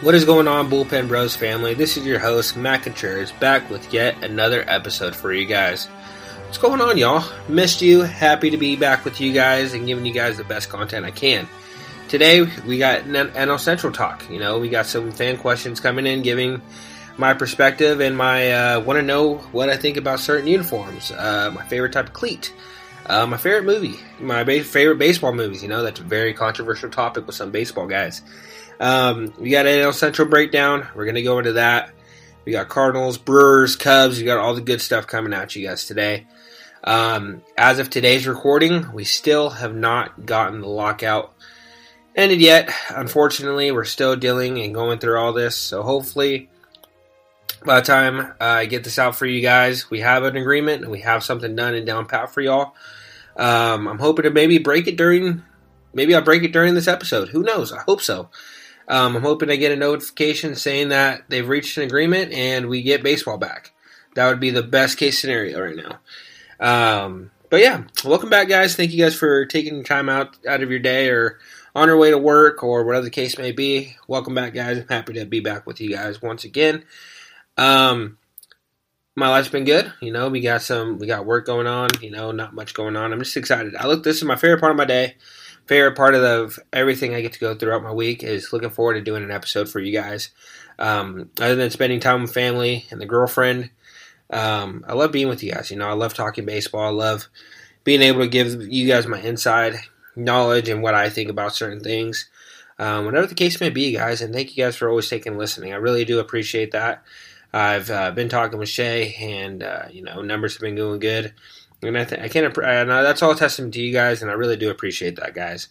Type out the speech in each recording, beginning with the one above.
What is going on, Bullpen Bros family? This is your host, Matt Contreras, back with yet another episode for you guys. What's going on, y'all? Missed you. Happy to be back with you guys and giving you guys the best content I can. Today, we got an NL Central talk. You know, we got some fan questions coming in, giving my perspective and my uh, want to know what I think about certain uniforms, uh, my favorite type of cleat, uh, my favorite movie, my ba- favorite baseball movies. You know, that's a very controversial topic with some baseball guys. Um, we got NL Central breakdown. We're going to go into that. We got Cardinals, Brewers, Cubs. We got all the good stuff coming at you guys today. Um, as of today's recording, we still have not gotten the lockout ended yet. Unfortunately, we're still dealing and going through all this. So hopefully, by the time uh, I get this out for you guys, we have an agreement and we have something done and down pat for y'all. Um, I'm hoping to maybe break it during, maybe I'll break it during this episode. Who knows? I hope so. Um, I'm hoping to get a notification saying that they've reached an agreement and we get baseball back. That would be the best case scenario right now. Um, but yeah, welcome back, guys. Thank you guys for taking time out out of your day or on your way to work or whatever the case may be. Welcome back, guys. I'm happy to be back with you guys once again. Um, my life's been good. You know, we got some, we got work going on. You know, not much going on. I'm just excited. I look. This is my favorite part of my day favorite part of the, everything I get to go throughout my week is looking forward to doing an episode for you guys. Um, other than spending time with family and the girlfriend, um, I love being with you guys. You know, I love talking baseball. I love being able to give you guys my inside knowledge and what I think about certain things. Um, whatever the case may be, guys, and thank you guys for always taking listening. I really do appreciate that. I've uh, been talking with Shay, and uh, you know, numbers have been going good. And I, th- I can't. And that's all testament to you guys, and I really do appreciate that, guys.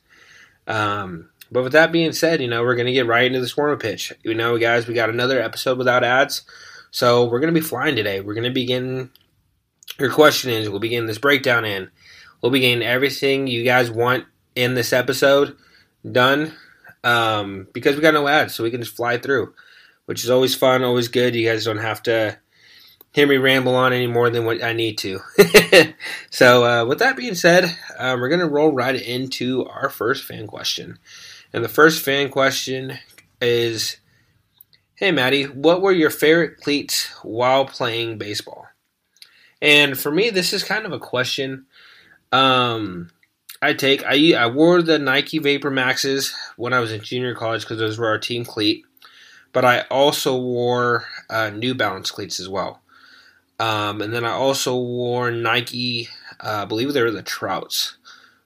Um, but with that being said, you know we're gonna get right into the Swarma pitch. You know, guys, we got another episode without ads, so we're gonna be flying today. We're gonna begin your questions. We'll begin this breakdown in. We'll begin everything you guys want in this episode done um, because we got no ads, so we can just fly through, which is always fun, always good. You guys don't have to hear me ramble on any more than what I need to. so, uh, with that being said, um, we're going to roll right into our first fan question. And the first fan question is Hey, Maddie, what were your favorite cleats while playing baseball? And for me, this is kind of a question um, I take. I, I wore the Nike Vapor Maxes when I was in junior college because those were our team cleat. But I also wore uh, New Balance cleats as well. Um, and then I also wore Nike, uh, I believe they were the Trouts,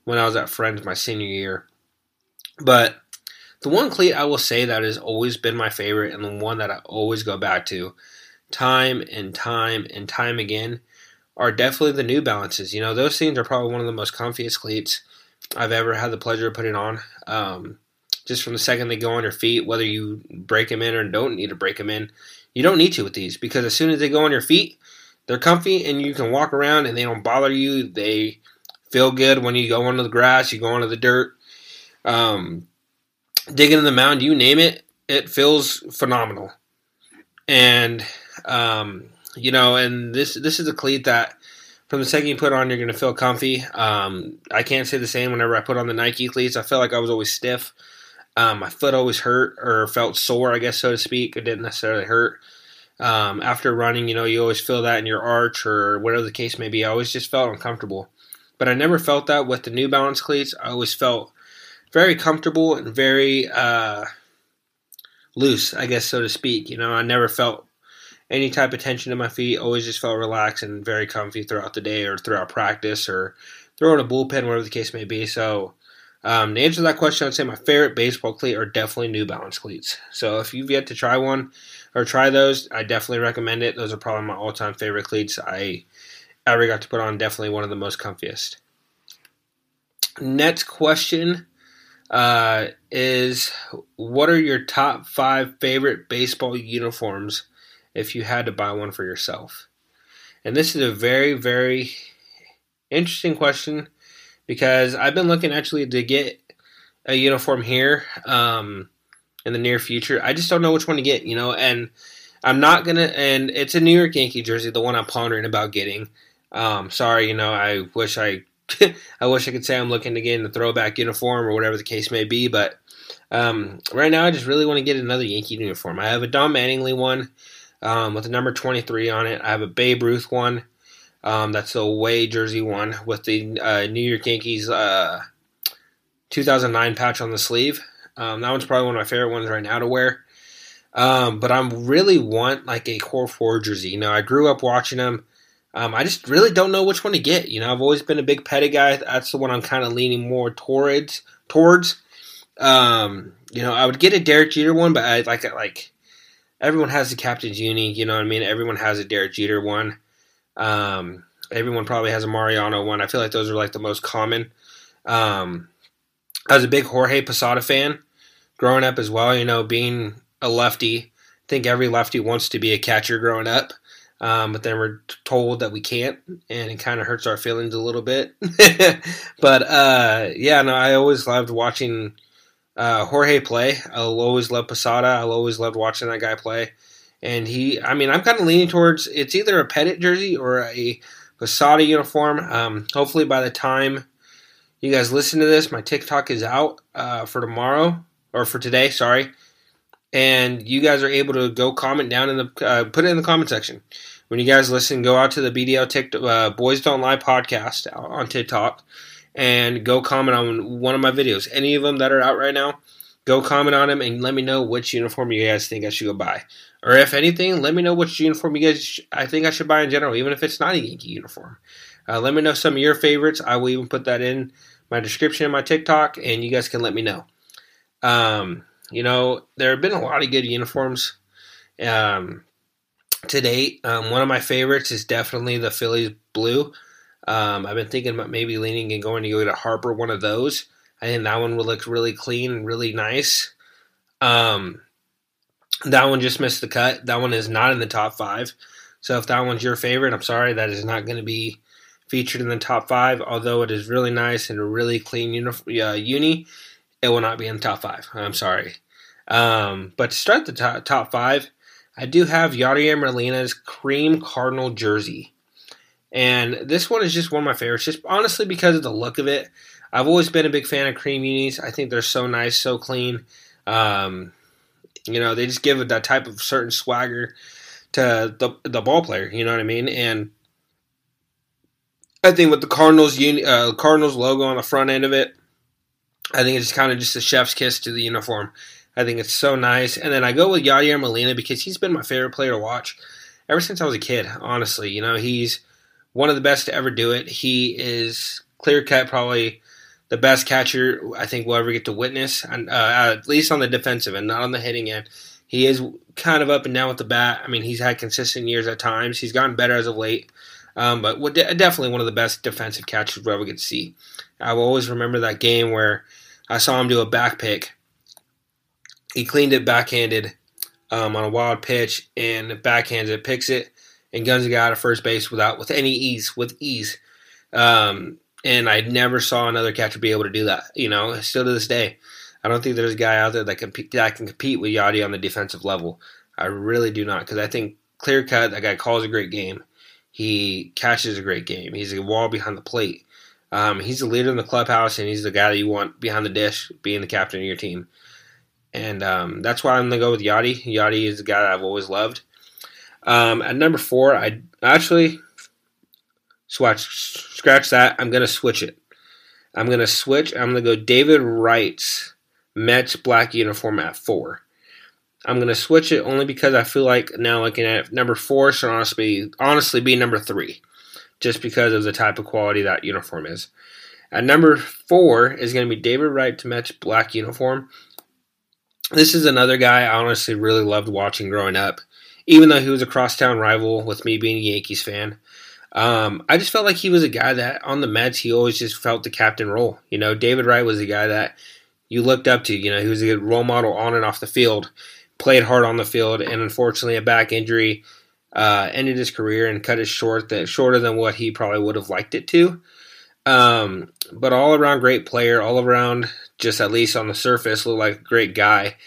when I was at Friends my senior year. But the one cleat I will say that has always been my favorite and the one that I always go back to time and time and time again are definitely the New Balances. You know, those things are probably one of the most comfiest cleats I've ever had the pleasure of putting on. Um, just from the second they go on your feet, whether you break them in or don't need to break them in, you don't need to with these because as soon as they go on your feet, they're comfy and you can walk around and they don't bother you. They feel good when you go onto the grass, you go onto the dirt, um, digging in the mound, you name it, it feels phenomenal. And um, you know, and this this is a cleat that from the second you put on, you're going to feel comfy. Um, I can't say the same whenever I put on the Nike cleats. I felt like I was always stiff. Um, my foot always hurt or felt sore, I guess so to speak. It didn't necessarily hurt um, after running, you know, you always feel that in your arch or whatever the case may be. I always just felt uncomfortable. But I never felt that with the New Balance cleats. I always felt very comfortable and very uh, loose, I guess, so to speak. You know, I never felt any type of tension in my feet. Always just felt relaxed and very comfy throughout the day or throughout practice or throwing a bullpen, whatever the case may be. So, um, to answer that question, I'd say my favorite baseball cleat are definitely New Balance cleats. So, if you've yet to try one, or try those. I definitely recommend it. Those are probably my all time favorite cleats I ever got to put on. Definitely one of the most comfiest. Next question uh, is What are your top five favorite baseball uniforms if you had to buy one for yourself? And this is a very, very interesting question because I've been looking actually to get a uniform here. Um, in the near future. I just don't know which one to get, you know, and I'm not gonna. And it's a New York Yankee jersey, the one I'm pondering about getting. Um, sorry, you know, I wish I, I wish I could say I'm looking to get in the throwback uniform or whatever the case may be, but Um, right now, I just really want to get another Yankee uniform. I have a Don Mattingly one um, with the number 23 on it. I have a Babe Ruth one. Um, that's the away jersey one with the uh, New York Yankees uh, 2009 patch on the sleeve. Um, that one's probably one of my favorite ones right now to wear. Um, but I really want like a core four jersey. You know, I grew up watching them. Um, I just really don't know which one to get. You know, I've always been a big Pettitte guy. That's the one I'm kind of leaning more towards. Towards, um, you know, I would get a Derek Jeter one, but I like like everyone has the Captain's Uni. You know what I mean? Everyone has a Derek Jeter one. Um, everyone probably has a Mariano one. I feel like those are like the most common. Um, I was a big Jorge Posada fan growing up as well. You know, being a lefty, I think every lefty wants to be a catcher growing up. Um, but then we're told that we can't, and it kind of hurts our feelings a little bit. but uh, yeah, no, I always loved watching uh, Jorge play. I'll always love Posada. I'll always loved watching that guy play. And he, I mean, I'm kind of leaning towards it's either a Pettitte jersey or a Posada uniform. Um, hopefully, by the time you guys listen to this, my TikTok is out uh, for tomorrow or for today. Sorry, and you guys are able to go comment down in the uh, put it in the comment section when you guys listen. Go out to the BDL TikTok uh, Boys Don't Lie podcast on TikTok and go comment on one of my videos. Any of them that are out right now, go comment on them and let me know which uniform you guys think I should go buy. Or if anything, let me know which uniform you guys I think I should buy in general, even if it's not a Yankee uniform. Uh, let me know some of your favorites. I will even put that in my description in my TikTok, and you guys can let me know. Um, you know, there have been a lot of good uniforms um, to date. Um, one of my favorites is definitely the Phillies blue. Um, I've been thinking about maybe leaning and going to go to Harper one of those. I think that one would look really clean and really nice. Um, that one just missed the cut. That one is not in the top five. So if that one's your favorite, I'm sorry, that is not going to be featured in the top five. Although it is really nice and a really clean uni, uh, uni it will not be in the top five. I'm sorry. Um, but to start the top, top five, I do have Yadier Molina's cream cardinal jersey. And this one is just one of my favorites, just honestly because of the look of it. I've always been a big fan of cream unis. I think they're so nice, so clean. Um, you know, they just give that type of certain swagger to the the ball player. You know what I mean? And I think with the Cardinals uni, uh, Cardinals logo on the front end of it, I think it's kind of just a chef's kiss to the uniform. I think it's so nice. And then I go with Yadier Molina because he's been my favorite player to watch ever since I was a kid. Honestly, you know, he's one of the best to ever do it. He is clear cut, probably the best catcher I think we'll ever get to witness, and, uh, at least on the defensive end, not on the hitting end. He is kind of up and down with the bat. I mean, he's had consistent years at times. He's gotten better as of late, um, but definitely one of the best defensive catches we'll ever get to see. I will always remember that game where I saw him do a back pick. He cleaned it backhanded um, on a wild pitch and backhands it, picks it, and guns the guy out of first base without with any ease, with ease. Um, and I never saw another catcher be able to do that. You know, still to this day, I don't think there's a guy out there that can that can compete with Yadi on the defensive level. I really do not, because I think clear cut that guy calls a great game. He catches a great game. He's a wall behind the plate. Um, he's the leader in the clubhouse, and he's the guy that you want behind the dish, being the captain of your team. And um, that's why I'm gonna go with Yadi. Yadi is the guy that I've always loved. Um, at number four, I actually swatch scratch that. I'm gonna switch it. I'm gonna switch. I'm gonna go David Wright's Mets black uniform at four. I'm gonna switch it only because I feel like now looking at number four should honestly honestly be number three, just because of the type of quality that uniform is. At number four is gonna be David Wright to Mets black uniform. This is another guy I honestly really loved watching growing up even though he was a crosstown rival with me being a Yankees fan. Um, I just felt like he was a guy that on the Mets he always just felt the captain role. You know, David Wright was a guy that you looked up to. You know, he was a good role model on and off the field, played hard on the field, and unfortunately a back injury uh, ended his career and cut it short that shorter than what he probably would have liked it to. Um, but all around great player, all around just at least on the surface looked like a great guy.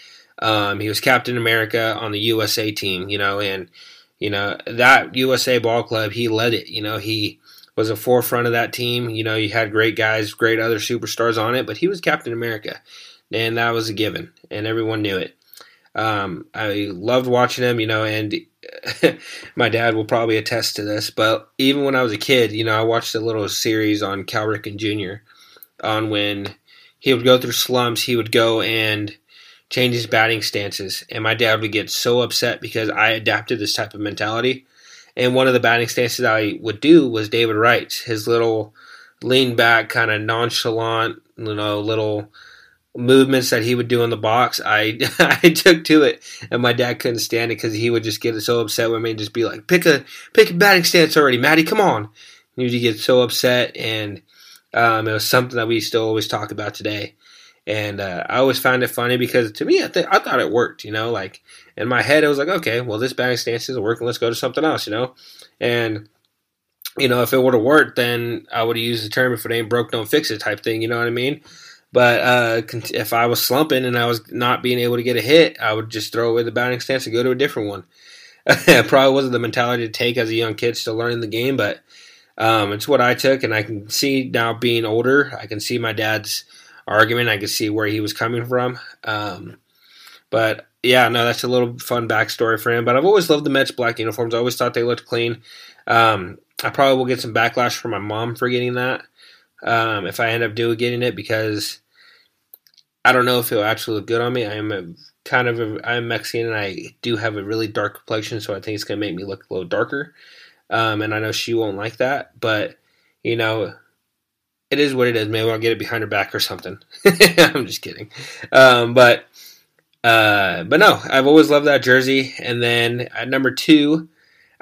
Um, he was Captain America on the USA team, you know, and you know that USA ball club, he led it. You know, he was a forefront of that team. You know, you had great guys, great other superstars on it, but he was Captain America. and that was a given, and everyone knew it. Um, I loved watching him, you know, and my dad will probably attest to this. But even when I was a kid, you know, I watched a little series on Cal Ripken Jr. on when he would go through slumps, he would go and change his batting stances, and my dad would get so upset because I adapted this type of mentality. And one of the batting stances I would do was David Wright's, his little lean back, kind of nonchalant, you know, little movements that he would do in the box, I I took to it, and my dad couldn't stand it because he would just get so upset with me and just be like, "Pick a pick a batting stance already, Maddie, come on." And he'd get so upset, and um, it was something that we still always talk about today. And uh, I always found it funny because to me, I, th- I thought it worked. You know, like in my head, it was like, okay, well, this batting stance isn't working. Let's go to something else. You know, and you know, if it would have worked, then I would have used the term "if it ain't broke, don't fix it" type thing. You know what I mean? But uh, if I was slumping and I was not being able to get a hit, I would just throw away the batting stance and go to a different one. probably wasn't the mentality to take as a young kid still learning the game, but um, it's what I took, and I can see now being older. I can see my dad's argument. I can see where he was coming from. Um, but yeah, no, that's a little fun backstory for him. But I've always loved the Mets black uniforms. I always thought they looked clean. Um, I probably will get some backlash from my mom for getting that um, if I end up doing getting it because I don't know if it'll actually look good on me. I am a kind of a, I'm Mexican and I do have a really dark complexion, so I think it's gonna make me look a little darker. Um, and I know she won't like that, but you know, it is what it is. Maybe I'll get it behind her back or something. I'm just kidding. Um, but uh, but no, I've always loved that jersey. And then at number two,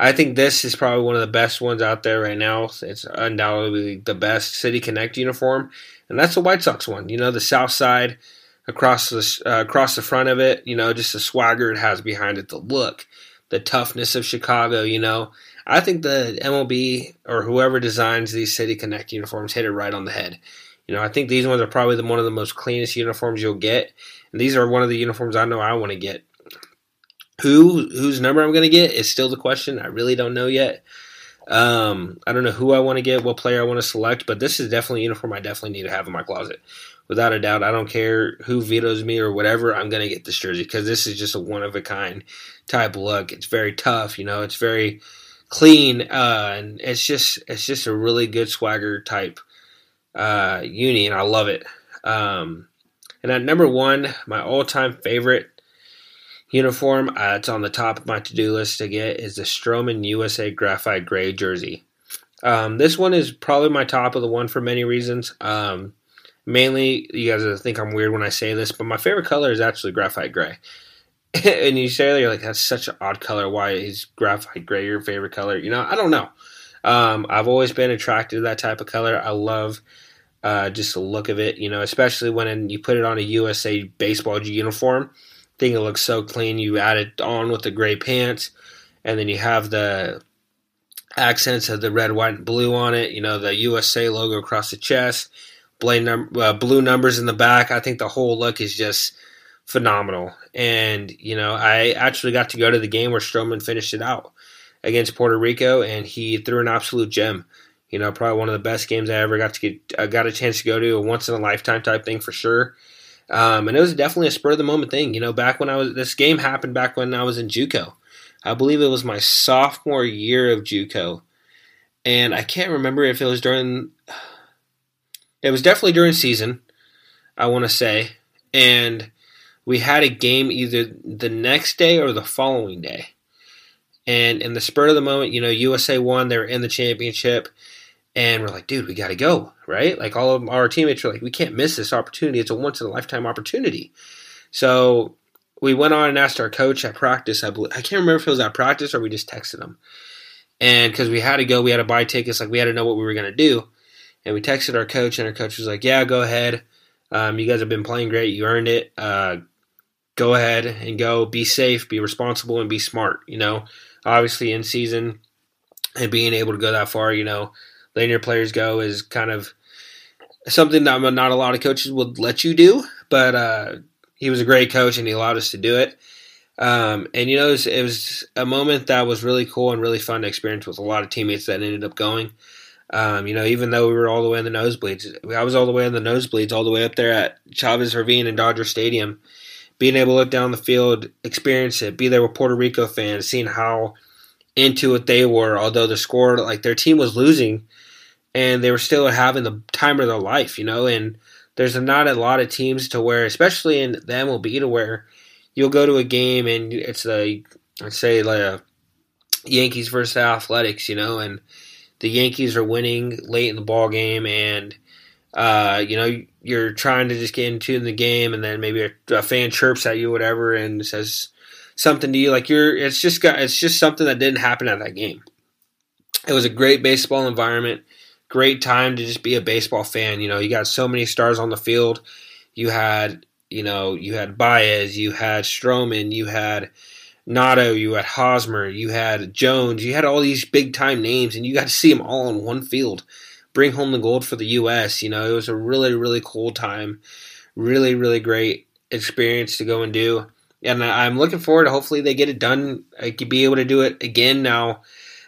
I think this is probably one of the best ones out there right now. It's undoubtedly the best City Connect uniform, and that's the White Sox one. You know, the South Side across the uh, across the front of it. You know, just the swagger it has behind it, the look, the toughness of Chicago. You know, I think the MLB or whoever designs these City Connect uniforms hit it right on the head. You know, I think these ones are probably the, one of the most cleanest uniforms you'll get, and these are one of the uniforms I know I want to get. Who whose number I'm going to get is still the question. I really don't know yet. Um, I don't know who I want to get, what player I want to select, but this is definitely a uniform I definitely need to have in my closet. Without a doubt, I don't care who vetoes me or whatever, I'm going to get this jersey because this is just a one of a kind type look. It's very tough, you know, it's very clean, uh, and it's just it's just a really good swagger type uh, uni, and I love it. Um, and at number one, my all time favorite uniform uh, it's on the top of my to-do list to get is the Stroman USA Graphite Gray jersey. Um, this one is probably my top of the one for many reasons. Um, mainly, you guys think I'm weird when I say this, but my favorite color is actually graphite gray. and you say you're like, that's such an odd color. Why is graphite gray your favorite color? You know, I don't know. Um, I've always been attracted to that type of color. I love uh, just the look of it, you know, especially when you put it on a USA baseball uniform think it looks so clean. You add it on with the gray pants, and then you have the accents of the red, white, and blue on it. You know, the USA logo across the chest, uh, blue numbers in the back. I think the whole look is just phenomenal. And, you know, I actually got to go to the game where Stroman finished it out against Puerto Rico, and he threw an absolute gem. You know, probably one of the best games I ever got to get. I got a chance to go to, a once in a lifetime type thing for sure. Um, and it was definitely a spur of the moment thing. You know, back when I was this game happened back when I was in JUCO. I believe it was my sophomore year of JUCO, and I can't remember if it was during. It was definitely during season, I want to say, and we had a game either the next day or the following day. And in the spur of the moment, you know, USA won. They were in the championship and we're like, dude, we got to go, right? Like all of our teammates are like, we can't miss this opportunity. It's a once in a lifetime opportunity. So we went on and asked our coach at practice. I believe, I can't remember if it was at practice or we just texted him. And because we had to go, we had to buy tickets. Like we had to know what we were going to do. And we texted our coach, and our coach was like, "Yeah, go ahead. Um, you guys have been playing great. You earned it. Uh, go ahead and go. Be safe. Be responsible, and be smart. You know, obviously in season and being able to go that far. You know, letting your players go is kind of something that not a lot of coaches would let you do, but uh, he was a great coach and he allowed us to do it. Um, and you know, it was, it was, a moment that was really cool and really fun to experience with a lot of teammates that ended up going. Um, you know, even though we were all the way in the nosebleeds, I was all the way in the nosebleeds, all the way up there at Chavez Ravine and Dodger Stadium. Being able to look down the field, experience it, be there with Puerto Rico fans, seeing how into what they were, although the score, like their team was losing, and they were still having the time of their life, you know. And there's not a lot of teams to where, especially in the MLB, to where you'll go to a game and it's like, let's say, like a Yankees versus Athletics, you know, and the Yankees are winning late in the ball game, and uh, you know you're trying to just get into the game, and then maybe a, a, fan chirps at you, whatever, and says something to you. Like you're, it's just got, it's just something that didn't happen at that game. It was a great baseball environment, great time to just be a baseball fan. You know, you got so many stars on the field. You had, you know, you had Baez, you had Stroman, you had Nado, you had Hosmer, you had Jones, you had all these big time names, and you got to see them all in one field. Bring home the gold for the U.S. You know, it was a really, really cool time. Really, really great experience to go and do. And I'm looking forward to hopefully they get it done. I could be able to do it again now.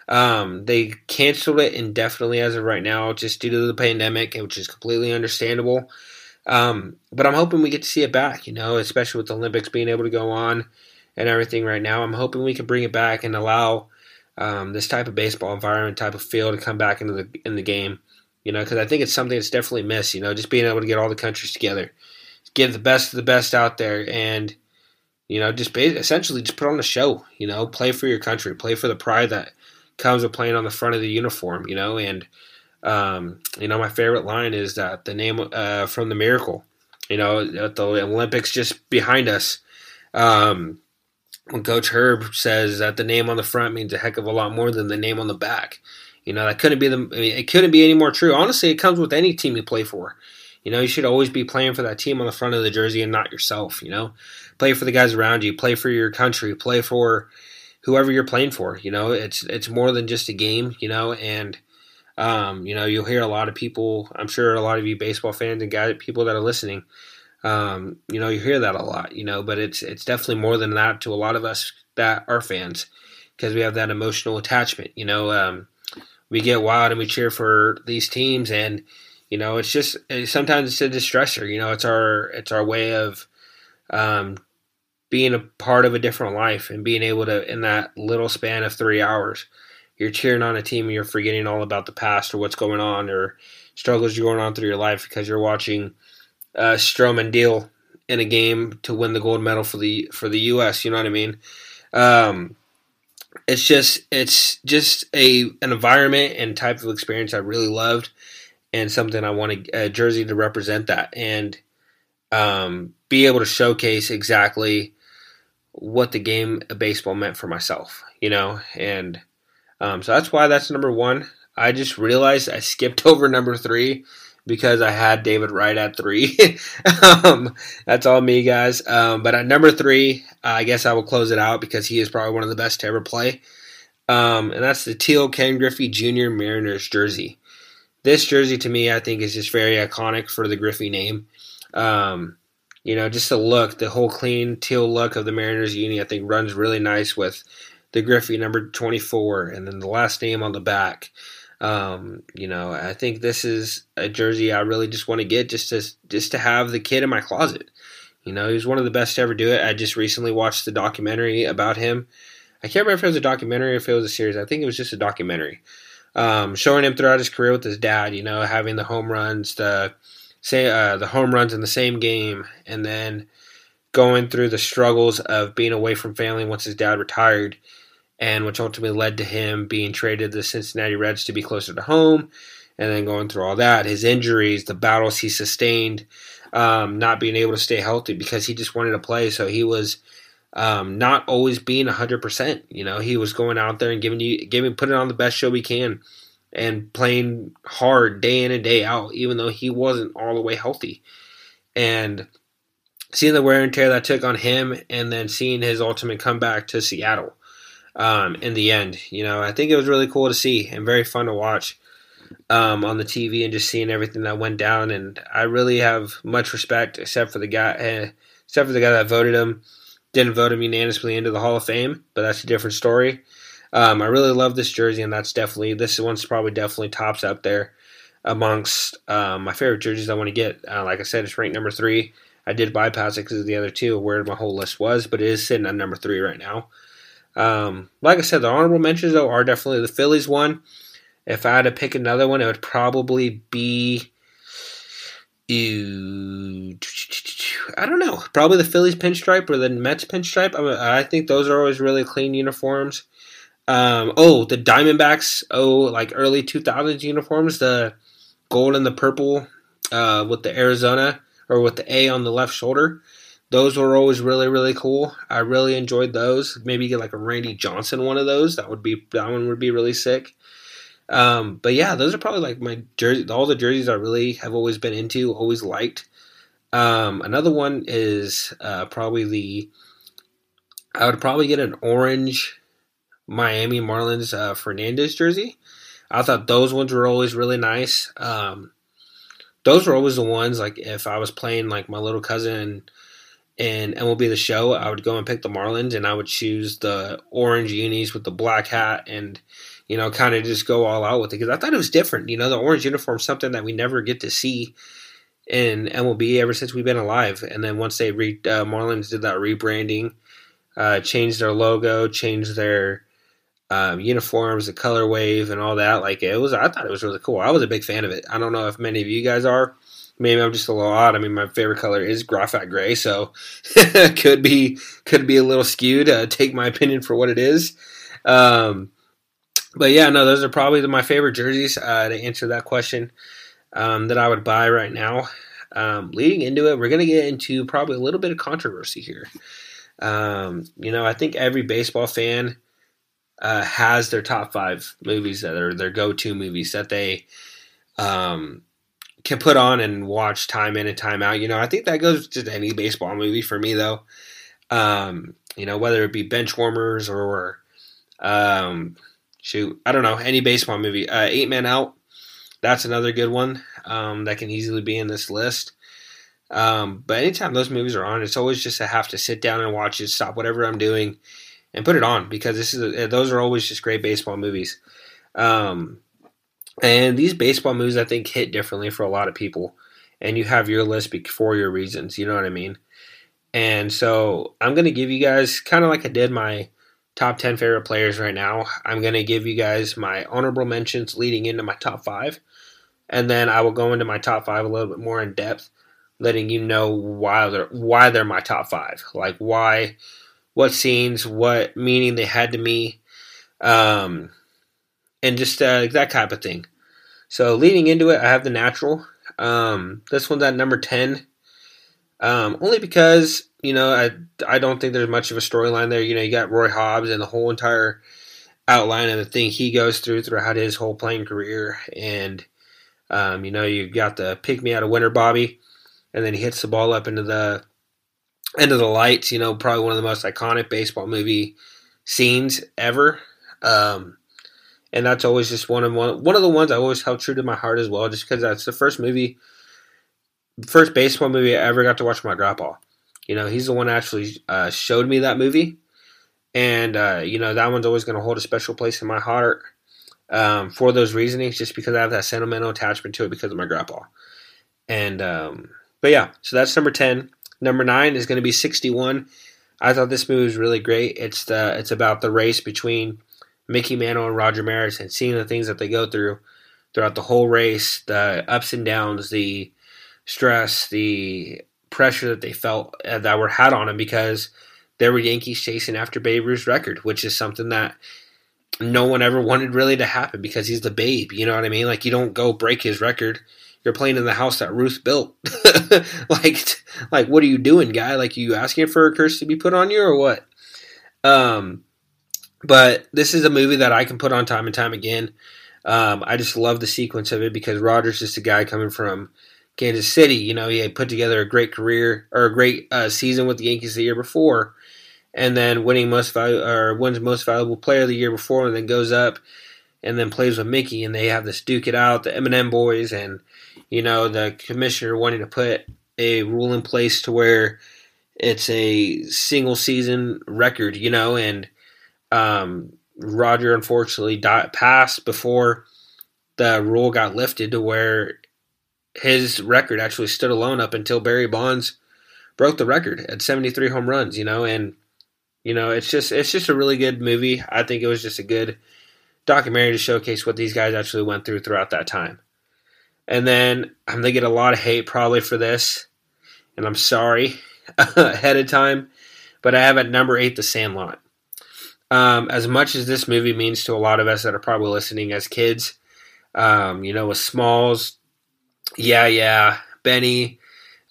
Um, they canceled it indefinitely as of right now, just due to the pandemic, which is completely understandable. Um, but I'm hoping we get to see it back, you know, especially with the Olympics being able to go on and everything right now. I'm hoping we can bring it back and allow um, this type of baseball environment, type of feel to come back into the in the game. You know, because I think it's something that's definitely missed. You know, just being able to get all the countries together, get the best of the best out there, and you know, just essentially just put on a show. You know, play for your country, play for the pride that comes with playing on the front of the uniform. You know, and um, you know, my favorite line is that the name uh, from the Miracle. You know, at the Olympics just behind us. Um, when Coach Herb says that the name on the front means a heck of a lot more than the name on the back. You know, that couldn't be the I mean, it couldn't be any more true. Honestly, it comes with any team you play for. You know, you should always be playing for that team on the front of the jersey and not yourself, you know. Play for the guys around you, play for your country, play for whoever you're playing for. You know, it's it's more than just a game, you know, and um, you know, you'll hear a lot of people, I'm sure a lot of you baseball fans and guys people that are listening um, you know, you hear that a lot, you know, but it's it's definitely more than that to a lot of us that are fans because we have that emotional attachment. You know, um, we get wild and we cheer for these teams, and you know, it's just sometimes it's a distressor. You know, it's our it's our way of um, being a part of a different life and being able to in that little span of three hours, you're cheering on a team and you're forgetting all about the past or what's going on or struggles you're going on through your life because you're watching uh, Stroman deal in a game to win the gold medal for the for the U.S. You know what I mean? Um, it's just it's just a an environment and type of experience I really loved, and something I want a jersey to represent that and um, be able to showcase exactly what the game of baseball meant for myself. You know, and um, so that's why that's number one. I just realized I skipped over number three because I had David Wright at three. um, that's all me, guys. Um, but at number three, I guess I will close it out because he is probably one of the best to ever play. Um, and that's the teal Ken Griffey Jr. Mariners jersey. This jersey to me, I think, is just very iconic for the Griffey name. Um, you know, just the look, the whole clean teal look of the Mariners uni, I think runs really nice with the Griffey number 24 and then the last name on the back. Um, you know, I think this is a jersey I really just want to get just to just to have the kid in my closet. You know, he was one of the best to ever do it. I just recently watched the documentary about him. I can't remember if it was a documentary or if it was a series. I think it was just a documentary. Um, showing him throughout his career with his dad, you know, having the home runs, the say uh, the home runs in the same game, and then going through the struggles of being away from family once his dad retired and which ultimately led to him being traded to the Cincinnati Reds to be closer to home. And then going through all that, his injuries, the battles he sustained, um, not being able to stay healthy because he just wanted to play. So he was um, not always being 100%. You know, he was going out there and giving you, giving, putting on the best show we can and playing hard day in and day out, even though he wasn't all the way healthy. And seeing the wear and tear that took on him and then seeing his ultimate comeback to Seattle um, in the end. You know, I think it was really cool to see and very fun to watch um, on the TV and just seeing everything that went down. And I really have much respect, except for the guy, eh, except for the guy that voted him, didn't vote him unanimously into the Hall of Fame, but that's a different story. Um, I really love this jersey, and that's definitely this one's probably definitely tops up there amongst um, my favorite jerseys I want to get. Uh, like I said, it's ranked number three. I did bypass it because the other two, where my whole list was, but it is sitting at number three right now. Um, like I said, the honorable mentions though are definitely the Phillies one. If I had to pick another one, it would probably be. I don't know. Probably the Phillies pinstripe or the Mets pinstripe. I, mean, I think those are always really clean uniforms. Um, oh, the Diamondbacks. Oh, like early 2000s uniforms. The gold and the purple uh, with the Arizona or with the A on the left shoulder. Those were always really really cool. I really enjoyed those. Maybe get like a Randy Johnson one of those. That would be that one would be really sick. Um, but yeah, those are probably like my jersey. All the jerseys I really have always been into, always liked. Um, another one is uh, probably the. I would probably get an orange Miami Marlins uh, Fernandez jersey. I thought those ones were always really nice. Um, those were always the ones like if I was playing like my little cousin and MLB the Show, I would go and pick the Marlins and I would choose the orange unis with the black hat and you know kind of just go all out with it because I thought it was different. You know, the orange uniform something that we never get to see in MLB ever since we've been alive. And then once they re- uh, Marlins did that rebranding, uh, changed their logo, changed their um, uniforms, the color wave, and all that. Like it was, I thought it was really cool. I was a big fan of it. I don't know if many of you guys are. Maybe I'm just a little odd. I mean, my favorite color is graphite gray, so could be could be a little skewed. Uh, take my opinion for what it is. Um, but yeah, no, those are probably my favorite jerseys uh, to answer that question um, that I would buy right now. Um, leading into it, we're going to get into probably a little bit of controversy here. Um, you know, I think every baseball fan uh, has their top five movies that are their go-to movies that they um, can put on and watch time in and time out. You know, I think that goes to any baseball movie for me, though. Um, you know, whether it be bench warmers or um, shoot, I don't know, any baseball movie. Uh, Eight Man Out that's another good one um, that can easily be in this list. Um, but anytime those movies are on, it's always just I have to sit down and watch it, stop whatever I'm doing, and put it on because this is a, those are always just great baseball movies. Um, and these baseball movies, I think, hit differently for a lot of people. And you have your list for your reasons. You know what I mean? And so I'm going to give you guys kind of like I did my top 10 favorite players right now. I'm going to give you guys my honorable mentions leading into my top five and then I will go into my top five a little bit more in depth, letting you know why they're why they're my top five, like why, what scenes, what meaning they had to me, um, and just uh, that type of thing. So leading into it, I have the natural. Um, this one's at number ten, um, only because you know I I don't think there's much of a storyline there. You know, you got Roy Hobbs and the whole entire outline of the thing he goes through throughout his whole playing career, and um, you know, you've got the pick me out of winter Bobby, and then he hits the ball up into the end of the lights. You know, probably one of the most iconic baseball movie scenes ever. Um, and that's always just one of one, one of the ones I always held true to my heart as well, just because that's the first movie, first baseball movie I ever got to watch with my grandpa. You know, he's the one actually uh, showed me that movie, and uh, you know that one's always going to hold a special place in my heart um, for those reasonings, just because I have that sentimental attachment to it because of my grandpa. And um, but yeah, so that's number ten. Number nine is going to be sixty one. I thought this movie was really great. It's the it's about the race between Mickey Mantle and Roger Maris and seeing the things that they go through throughout the whole race, the ups and downs, the stress, the pressure that they felt uh, that were had on them because there were Yankees chasing after Babe Ruth's record, which is something that no one ever wanted really to happen because he's the babe. You know what I mean? Like you don't go break his record. You're playing in the house that Ruth built. like, like what are you doing, guy? Like you asking for a curse to be put on you or what? Um, but this is a movie that I can put on time and time again. Um, I just love the sequence of it because Roger's just a guy coming from Kansas City. You know, he had put together a great career or a great uh, season with the Yankees the year before and then winning most value or wins most valuable player the year before, and then goes up and then plays with Mickey, and they have this duke it out, the M&M boys, and you know the commissioner wanting to put a rule in place to where it's a single season record, you know, and um, Roger unfortunately died, passed before the rule got lifted to where his record actually stood alone up until Barry Bonds broke the record at 73 home runs, you know, and you know, it's just it's just a really good movie. I think it was just a good documentary to showcase what these guys actually went through throughout that time. And then I'm gonna get a lot of hate probably for this, and I'm sorry ahead of time, but I have at number eight The Sandlot. Um, as much as this movie means to a lot of us that are probably listening as kids, um, you know, with Smalls, yeah, yeah, Benny,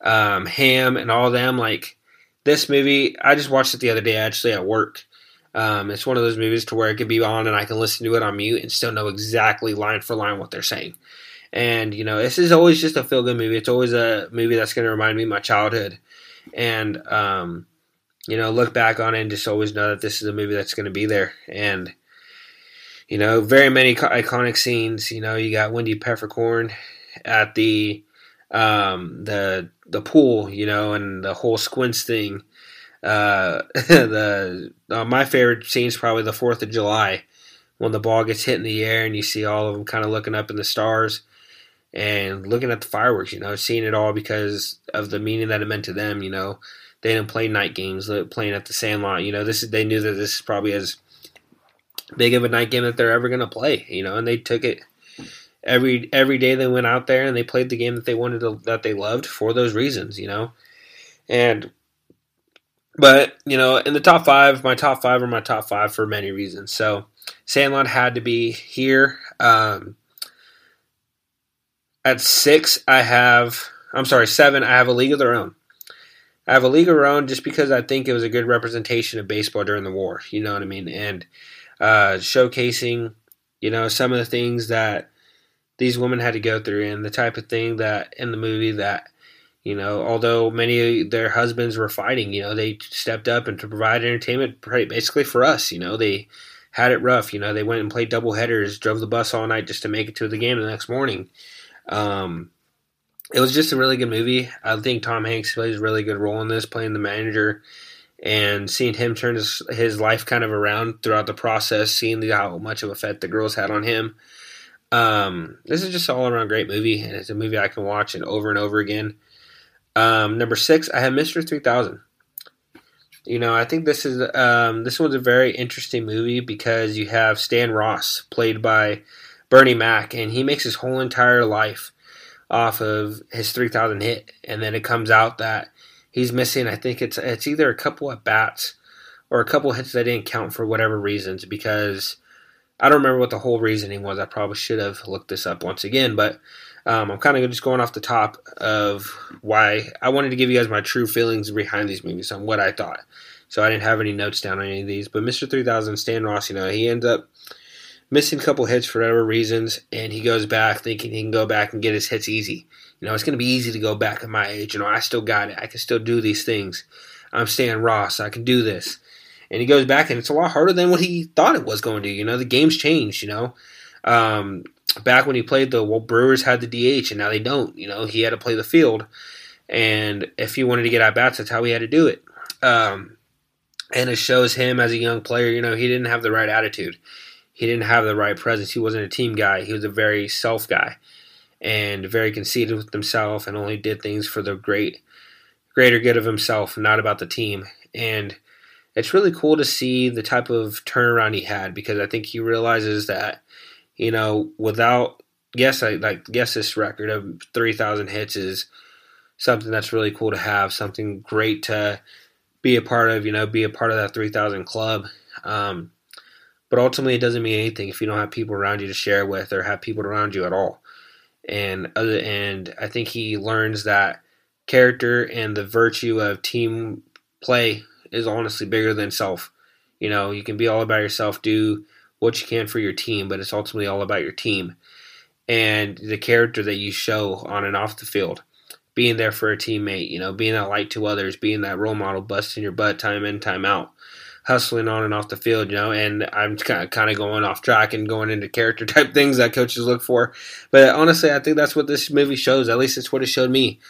um, Ham, and all them, like this movie, I just watched it the other day actually at work. Um, it's one of those movies to where it can be on and I can listen to it on mute and still know exactly line for line what they're saying. And you know, this is always just a feel good movie. It's always a movie that's going to remind me of my childhood, and um, you know, look back on it and just always know that this is a movie that's going to be there. And you know, very many iconic scenes. You know, you got Wendy Peppercorn at the um, the the pool, you know, and the whole squints thing. Uh, the uh, my favorite scene is probably the Fourth of July when the ball gets hit in the air and you see all of them kind of looking up in the stars and looking at the fireworks. You know, seeing it all because of the meaning that it meant to them. You know, they didn't play night games, playing at the Sandlot. You know, this is they knew that this is probably as big of a night game that they're ever going to play. You know, and they took it every every day they went out there and they played the game that they wanted to, that they loved for those reasons, you know. And but you know, in the top five, my top five are my top five for many reasons. So Sandlot had to be here. Um, at six, I have I'm sorry, seven. I have a league of their own. I have a league of their own just because I think it was a good representation of baseball during the war. You know what I mean? And uh, showcasing, you know, some of the things that these women had to go through and the type of thing that in the movie that you know although many of their husbands were fighting you know they stepped up and to provide entertainment basically for us you know they had it rough you know they went and played double headers drove the bus all night just to make it to the game the next morning um, it was just a really good movie i think tom hanks plays a really good role in this playing the manager and seeing him turn his, his life kind of around throughout the process seeing the, how much of a effect the girls had on him um, this is just an all around great movie, and it's a movie I can watch and over and over again. Um, number six, I have Mister Three Thousand. You know, I think this is um, this one's a very interesting movie because you have Stan Ross played by Bernie Mac, and he makes his whole entire life off of his 3000 hit, and then it comes out that he's missing. I think it's it's either a couple at bats or a couple hits that didn't count for whatever reasons because I don't remember what the whole reasoning was. I probably should have looked this up once again, but um, I'm kind of just going off the top of why I wanted to give you guys my true feelings behind these movies on what I thought. So I didn't have any notes down on any of these. But Mr. 3000, Stan Ross, you know, he ends up missing a couple hits for whatever reasons, and he goes back thinking he can go back and get his hits easy. You know, it's going to be easy to go back at my age. You know, I still got it. I can still do these things. I'm Stan Ross. I can do this and he goes back and it's a lot harder than what he thought it was going to. You know, the game's changed. You know, um, back when he played, the well, Brewers had the DH, and now they don't. You know, he had to play the field, and if he wanted to get at bats, that's how he had to do it. Um, and it shows him as a young player. You know, he didn't have the right attitude. He didn't have the right presence. He wasn't a team guy. He was a very self guy, and very conceited with himself, and only did things for the great, greater good of himself, not about the team. And it's really cool to see the type of turnaround he had because I think he realizes that, you know, without yes, I like yes, this record of three thousand hits is something that's really cool to have, something great to be a part of, you know, be a part of that three thousand club. Um, but ultimately, it doesn't mean anything if you don't have people around you to share with or have people around you at all. And other, and I think he learns that character and the virtue of team play is honestly bigger than self. You know, you can be all about yourself, do what you can for your team, but it's ultimately all about your team and the character that you show on and off the field. Being there for a teammate, you know, being that light to others, being that role model, busting your butt time in, time out, hustling on and off the field, you know. And I'm kind of, going off track and going into character type things that coaches look for. But honestly, I think that's what this movie shows. At least it's what it showed me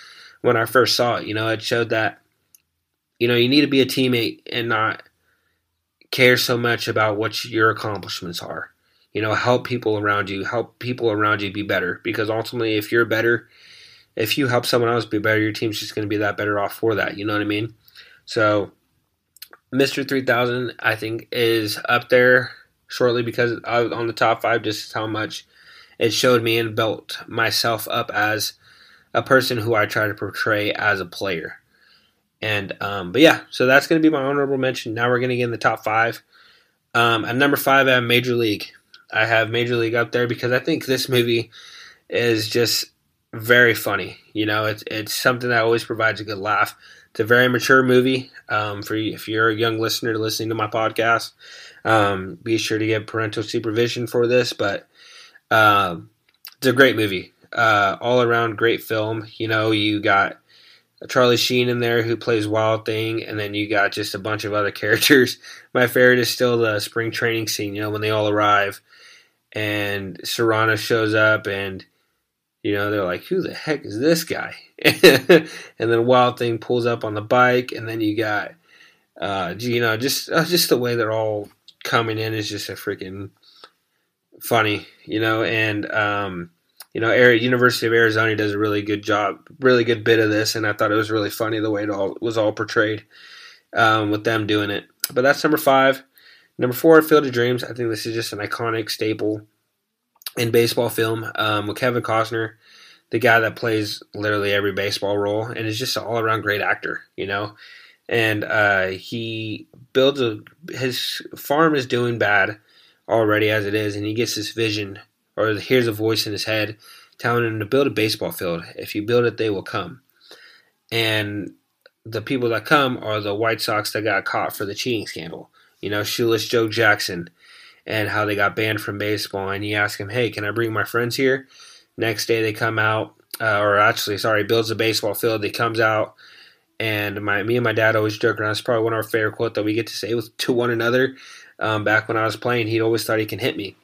when I first saw it. You know, it showed that you know, you need to be a teammate and not care so much about what your accomplishments are. You know, help people around you, help people around you be better. Because ultimately, if you're better, if you help someone else be better, your team's just going to be that better off for that. You know what I mean? So, Mr. 3000, I think, is up there shortly because I was on the top five, just how much it showed me and built myself up as a person who I try to portray as a player. And um, but yeah, so that's going to be my honorable mention. Now we're going to get in the top five. Um, at number five, I have Major League. I have Major League up there because I think this movie is just very funny. You know, it's it's something that always provides a good laugh. It's a very mature movie. Um, for if you're a young listener listening to my podcast, um, be sure to get parental supervision for this. But um, it's a great movie. Uh, all around great film. You know, you got Charlie Sheen in there who plays Wild Thing, and then you got just a bunch of other characters. My favorite is still the spring training scene, you know, when they all arrive and Cerrano shows up and you know, they're like, who the heck is this guy? and then Wild Thing pulls up on the bike, and then you got, uh, you know, just uh, just the way they're all coming in is just a freaking funny, you know. And um, you know, University of Arizona does a really good job, really good bit of this, and I thought it was really funny the way it all was all portrayed um, with them doing it. But that's number five. Number four, Field of Dreams. I think this is just an iconic staple in baseball film um, with Kevin Costner, the guy that plays literally every baseball role, and is just an all around great actor, you know. And uh, he builds a his farm is doing bad already as it is, and he gets this vision or hears a voice in his head telling him to build a baseball field. If you build it, they will come. And the people that come are the White Sox that got caught for the cheating scandal. You know, shoeless Joe Jackson and how they got banned from baseball. And you ask him, hey, can I bring my friends here? Next day they come out, uh, or actually, sorry, builds a baseball field. He comes out, and my me and my dad always joke around. It's probably one of our favorite quotes that we get to say with to one another. Um, back when I was playing, he always thought he can hit me.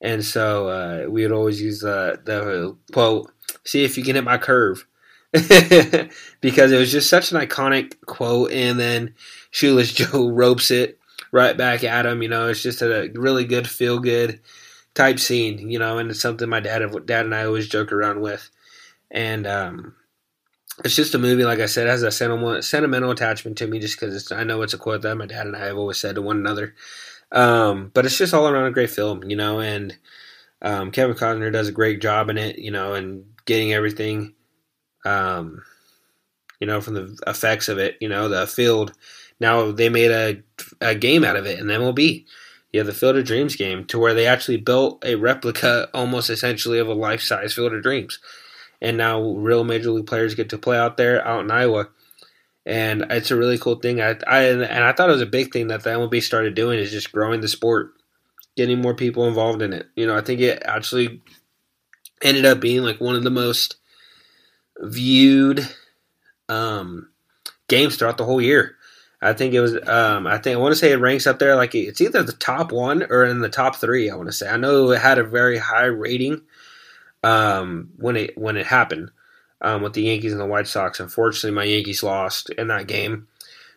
And so uh, we would always use uh, the quote, see if you can hit my curve. because it was just such an iconic quote. And then Shoeless Joe ropes it right back at him. You know, it's just a really good, feel good type scene, you know, and it's something my dad, dad and I always joke around with. And um, it's just a movie, like I said, has a sentimental, sentimental attachment to me just because I know it's a quote that my dad and I have always said to one another. Um, but it's just all around a great film, you know, and um, Kevin Costner does a great job in it, you know, and getting everything, um, you know, from the effects of it, you know, the field. Now they made a, a game out of it in MLB. Have the Field of Dreams game to where they actually built a replica almost essentially of a life size Field of Dreams. And now real major league players get to play out there out in Iowa and it's a really cool thing. I, I and I thought it was a big thing that the MLB started doing is just growing the sport, getting more people involved in it. You know, I think it actually ended up being like one of the most viewed um, games throughout the whole year. I think it was. Um, I think I want to say it ranks up there like it's either the top one or in the top three. I want to say. I know it had a very high rating um, when it when it happened um, with the Yankees and the White Sox. Unfortunately, my Yankees lost in that game,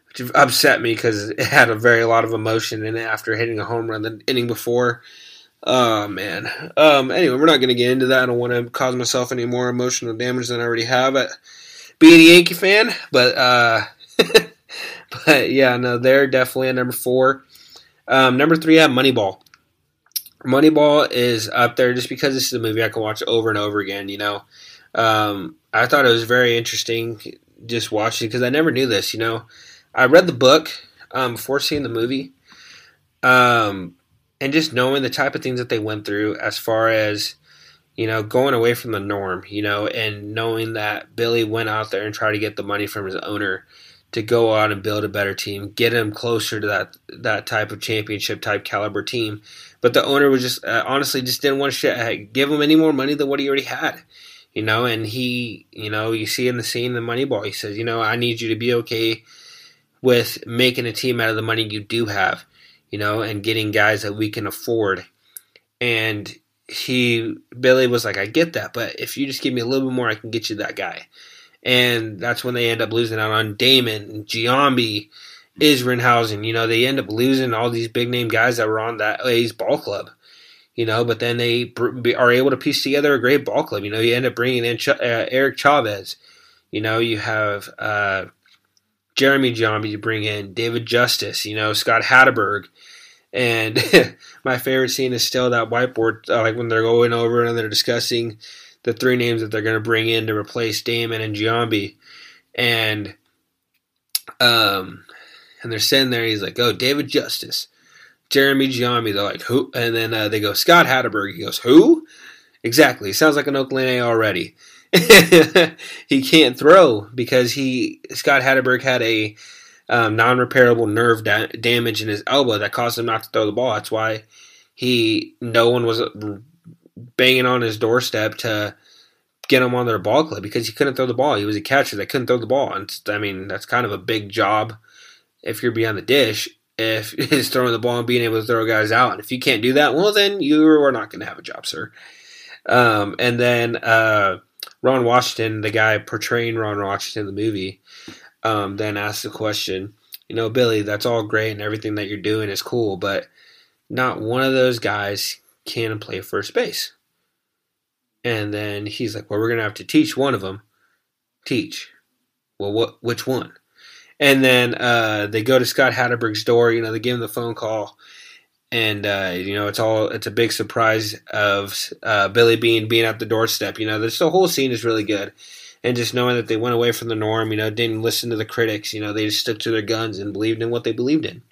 which upset me because it had a very lot of emotion in it after hitting a home run the inning before. Oh man. Um, anyway, we're not going to get into that. I don't want to cause myself any more emotional damage than I already have at being a Yankee fan. But uh, but yeah, no, they're definitely at number four. Um, number three, I have Moneyball. Moneyball is up there just because this is a movie I can watch over and over again. You know, um, I thought it was very interesting just watching because I never knew this. You know, I read the book um, before seeing the movie, um, and just knowing the type of things that they went through as far as you know going away from the norm. You know, and knowing that Billy went out there and tried to get the money from his owner to go out and build a better team, get him closer to that that type of championship type caliber team. But the owner was just uh, honestly just didn't want to give him any more money than what he already had you know, and he, you know, you see in the scene the Moneyball, he says, you know, I need you to be okay with making a team out of the money you do have, you know, and getting guys that we can afford. And he, Billy was like, I get that, but if you just give me a little bit more, I can get you that guy. And that's when they end up losing out on Damon and Giambi Isringhausen. You know, they end up losing all these big name guys that were on that A's ball club. You know, but then they are able to piece together a great ball club. You know, you end up bringing in Ch- uh, Eric Chavez. You know, you have uh, Jeremy Giambi you bring in, David Justice, you know, Scott Hatteberg. And my favorite scene is still that whiteboard, uh, like when they're going over and they're discussing the three names that they're going to bring in to replace Damon and Giambi. And um, and they're sitting there. he's like, "Oh, David Justice, Jeremy Giambi." They're like, "Who?" And then uh, they go, "Scott Hatteberg." He goes, "Who?" Exactly. Sounds like an Oakland A already. he can't throw because he Scott Hatteberg had a um, non-repairable nerve da- damage in his elbow that caused him not to throw the ball. That's why he no one was banging on his doorstep to get him on their ball club because he couldn't throw the ball. He was a catcher that couldn't throw the ball, and I mean that's kind of a big job if you're beyond the dish. If it's throwing the ball and being able to throw guys out, and if you can't do that, well then you are not going to have a job, sir. Um, and then uh, Ron Washington, the guy portraying Ron Washington in the movie, um, then asked the question, you know, Billy, that's all great and everything that you're doing is cool, but not one of those guys can play first base. And then he's like, well, we're going to have to teach one of them. Teach. Well, what? which one? And then uh, they go to Scott Hatteberg's door. You know, they give him the phone call, and uh, you know it's all it's a big surprise of uh, Billy Beane being at the doorstep. You know, this the whole scene is really good, and just knowing that they went away from the norm. You know, didn't listen to the critics. You know, they just stuck to their guns and believed in what they believed in,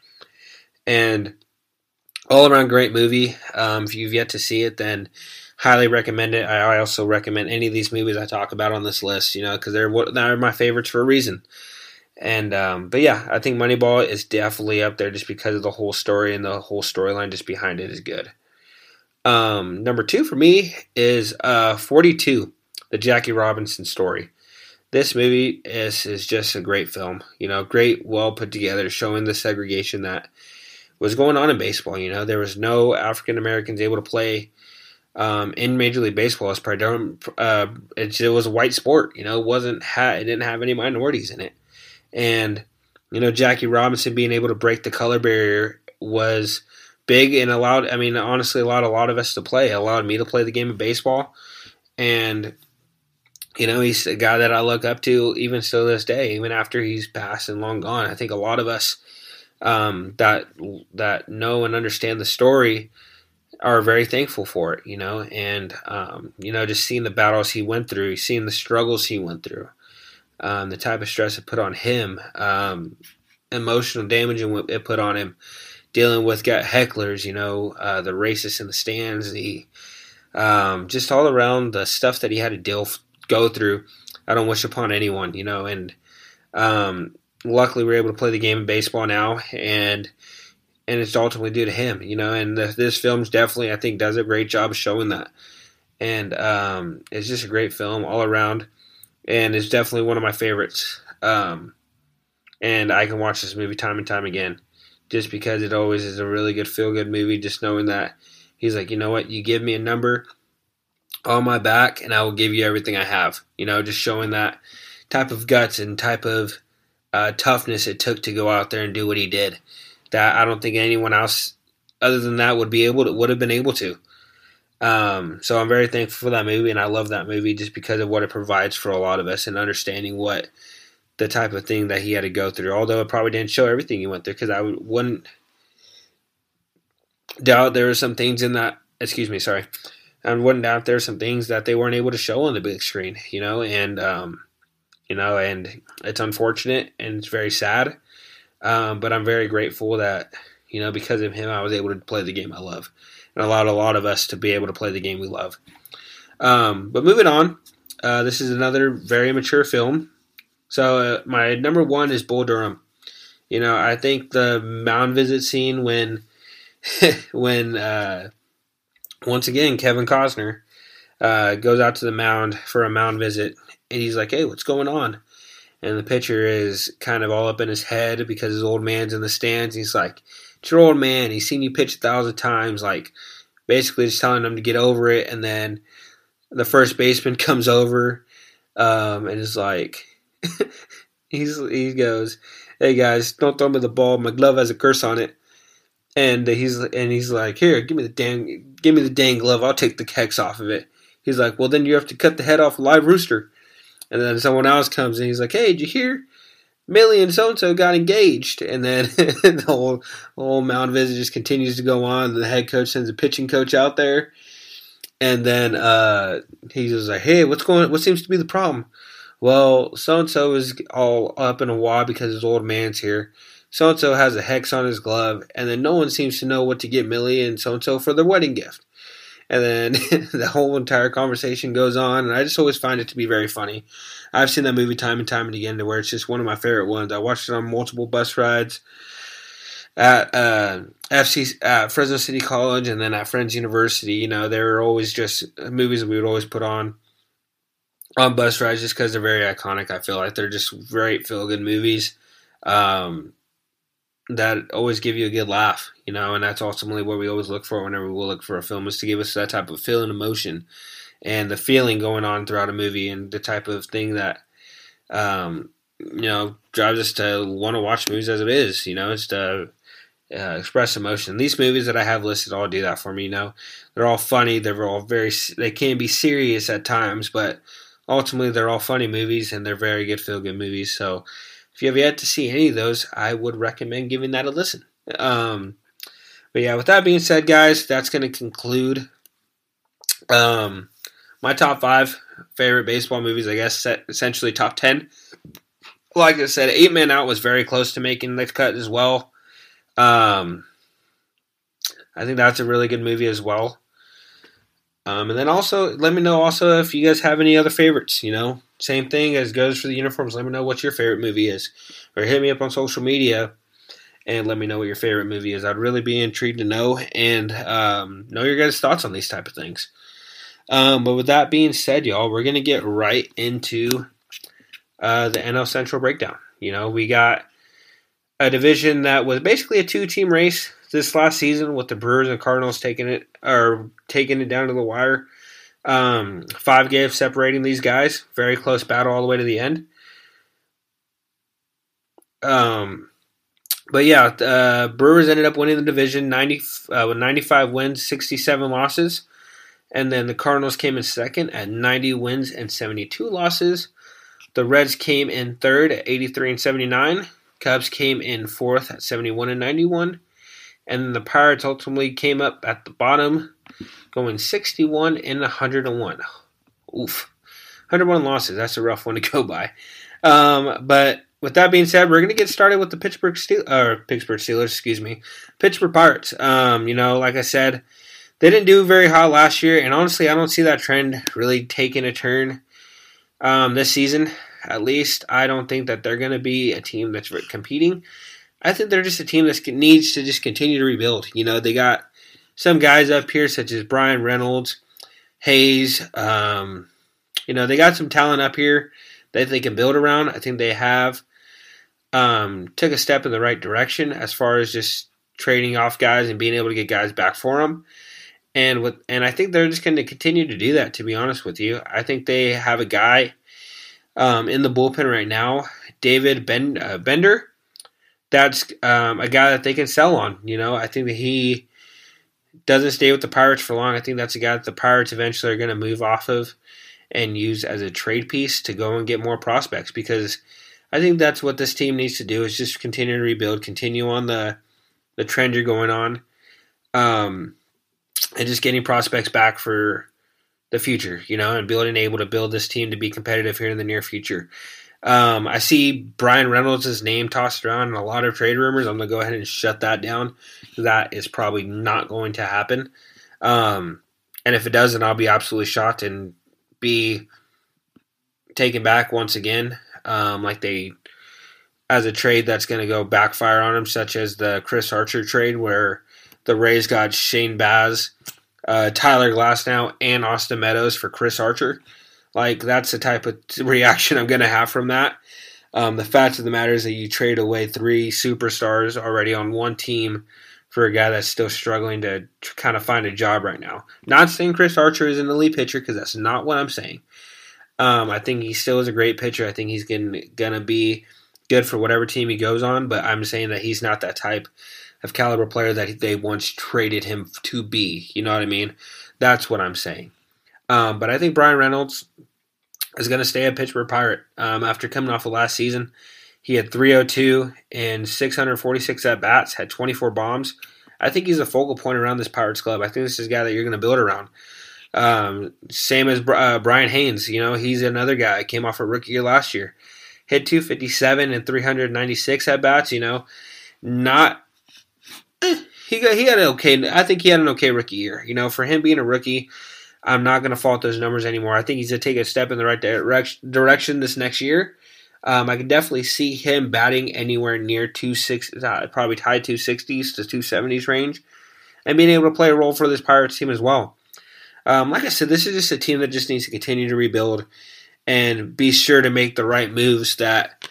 and all around great movie. Um, if you've yet to see it, then highly recommend it. I also recommend any of these movies I talk about on this list. You know, because they're they're my favorites for a reason. And um, but yeah, I think Moneyball is definitely up there just because of the whole story and the whole storyline just behind it is good. Um, number two for me is uh, 42, the Jackie Robinson story. This movie is is just a great film. You know, great, well put together, showing the segregation that was going on in baseball. You know, there was no African Americans able to play um, in Major League Baseball. It's uh, it, it was a white sport. You know, it wasn't ha- it didn't have any minorities in it. And, you know, Jackie Robinson being able to break the color barrier was big and allowed, I mean, honestly, allowed a lot of us to play. It allowed me to play the game of baseball. And, you know, he's a guy that I look up to even still this day, even after he's passed and long gone. I think a lot of us um, that that know and understand the story are very thankful for it, you know, and um, you know, just seeing the battles he went through, seeing the struggles he went through, um, the type of stress it put on him, um, emotional damage it put on him, dealing with got hecklers, you know, uh, the racists in the stands, the um, just all around the stuff that he had to deal go through. I don't wish upon anyone, you know, and um, luckily we're able to play the game of baseball now, and and it's ultimately due to him, you know. And the, this film's definitely, I think, does a great job showing that, and um, it's just a great film all around and it's definitely one of my favorites. Um, and I can watch this movie time and time again, just because it always is a really good feel good movie. Just knowing that he's like, you know what, you give me a number on my back, and I will give you everything I have. You know, just showing that type of guts and type of uh, toughness it took to go out there and do what he did. That I don't think anyone else other than that would be able to would have been able to. Um, so I'm very thankful for that movie, and I love that movie just because of what it provides for a lot of us and understanding what the type of thing that he had to go through. Although it probably didn't show everything he went through, because I wouldn't doubt there were some things in that. Excuse me, sorry. I wouldn't doubt there are some things that they weren't able to show on the big screen, you know, and um, you know, and it's unfortunate and it's very sad. Um, but I'm very grateful that you know because of him I was able to play the game I love and allowed a lot of us to be able to play the game we love. Um, but moving on, uh, this is another very mature film. So uh, my number one is Bull Durham. You know, I think the mound visit scene when when uh, once again Kevin Costner uh, goes out to the mound for a mound visit, and he's like, "Hey, what's going on?" And the pitcher is kind of all up in his head because his old man's in the stands. he's like, it's your old man. He's seen you pitch a thousand times. Like basically just telling him to get over it. And then the first baseman comes over um, and is like, he's he goes, hey guys, don't throw me the ball. My glove has a curse on it. And he's and he's like, here, give me the dang, give me the dang glove. I'll take the hex off of it. He's like, well, then you have to cut the head off a live rooster. And then someone else comes and he's like, hey, did you hear? Millie and so and so got engaged, and then the whole whole mound visit just continues to go on. The head coach sends a pitching coach out there, and then uh, he's just like, "Hey, what's going? What seems to be the problem?" Well, so and so is all up in a wad because his old man's here. So and so has a hex on his glove, and then no one seems to know what to get Millie and so and so for their wedding gift. And then the whole entire conversation goes on, and I just always find it to be very funny. I've seen that movie time and time and again to where it's just one of my favorite ones. I watched it on multiple bus rides at uh, FC at Fresno City College and then at Friends University. You know, they were always just movies that we would always put on on bus rides just because they're very iconic. I feel like they're just great feel good movies um, that always give you a good laugh. You know, and that's ultimately what we always look for whenever we look for a film is to give us that type of feeling, emotion and the feeling going on throughout a movie and the type of thing that um, you know drives us to want to watch movies as it is. You know, it's to uh, express emotion. These movies that I have listed all do that for me. You know, they're all funny. They're all very. They can be serious at times, but ultimately they're all funny movies and they're very good feel good movies. So if you have yet to see any of those, I would recommend giving that a listen. Um, but yeah, with that being said, guys, that's going to conclude um, my top five favorite baseball movies, I guess, essentially top 10. Like I said, Eight Men Out was very close to making the cut as well. Um, I think that's a really good movie as well. Um, and then also, let me know also if you guys have any other favorites. You know, same thing as goes for the uniforms. Let me know what your favorite movie is, or hit me up on social media and let me know what your favorite movie is. I'd really be intrigued to know and um, know your guys' thoughts on these type of things. Um, but with that being said, y'all, we're gonna get right into uh, the NL Central breakdown. You know, we got a division that was basically a two-team race this last season, with the Brewers and Cardinals taking it or taking it down to the wire. Um, five games separating these guys. Very close battle all the way to the end. Um, but yeah, uh, Brewers ended up winning the division 90, uh, with 95 wins, 67 losses. And then the Cardinals came in second at 90 wins and 72 losses. The Reds came in third at 83 and 79. Cubs came in fourth at 71 and 91. And the Pirates ultimately came up at the bottom, going 61 and 101. Oof. 101 losses. That's a rough one to go by. Um, but with that being said, we're going to get started with the Pittsburgh Steel or Pittsburgh Steelers, excuse me, Pittsburgh Pirates. Um, you know, like I said, they didn't do very hot last year, and honestly, I don't see that trend really taking a turn um, this season. At least, I don't think that they're going to be a team that's competing. I think they're just a team that needs to just continue to rebuild. You know, they got some guys up here such as Bryan Reynolds, Hayes. Um, you know, they got some talent up here that they can build around. I think they have um, took a step in the right direction as far as just trading off guys and being able to get guys back for them and with and I think they're just going to continue to do that. To be honest with you, I think they have a guy um, in the bullpen right now, David ben, uh, Bednar. That's um, a guy that they can sell on. You know, I think that he doesn't stay with the Pirates for long. I think that's a guy that the Pirates eventually are going to move off of and use as a trade piece to go and get more prospects because I think that's what this team needs to do is just continue to rebuild, continue on the the trend you're going on. Um, and just getting prospects back for the future, you know, and being able to build this team to be competitive here in the near future. Um, I see Bryan Reynolds' name tossed around in a lot of trade rumors. I'm going to go ahead and shut that down. That is probably not going to happen. Um, and if it does, then I'll be absolutely shocked and be taken back once again, um, like they as a trade that's going to go backfire on them, such as the Chris Archer trade, where the Rays got Shane Baz, uh, Tyler Glasnow, and Austin Meadows for Chris Archer. Like that's the type of reaction I'm going to have from that. Um, the fact of the matter is that you trade away three superstars already on one team for a guy that's still struggling to kind of find a job right now. Not saying Chris Archer is an elite pitcher because that's not what I'm saying. Um, I think he still is a great pitcher. I think he's going to be good for whatever team he goes on, but I'm saying that he's not that type of caliber player that they once traded him to be. You know what I mean? That's what I'm saying. Um, but I think Bryan Reynolds is going to stay a Pittsburgh Pirate um, after coming off the last season. He had 302 and 646 at bats, had 24 bombs. I think he's a focal point around this Pirates club. I think this is a guy that you're going to build around. Um, same as uh, Brian Hayes, you know, he's another guy. Came off a rookie year last year, hit 257 and 396 at bats. You know, not eh, he got he had an okay. I think he had an okay rookie year. You know, for him being a rookie, I'm not going to fault those numbers anymore. I think he's going to take a step in the right direction direction this next year. Um, I can definitely see him batting anywhere near 260, uh, probably tied 260s to 270s range, and being able to play a role for this Pirates team as well. Um, like I said, this is just a team that just needs to continue to rebuild and be sure to make the right moves that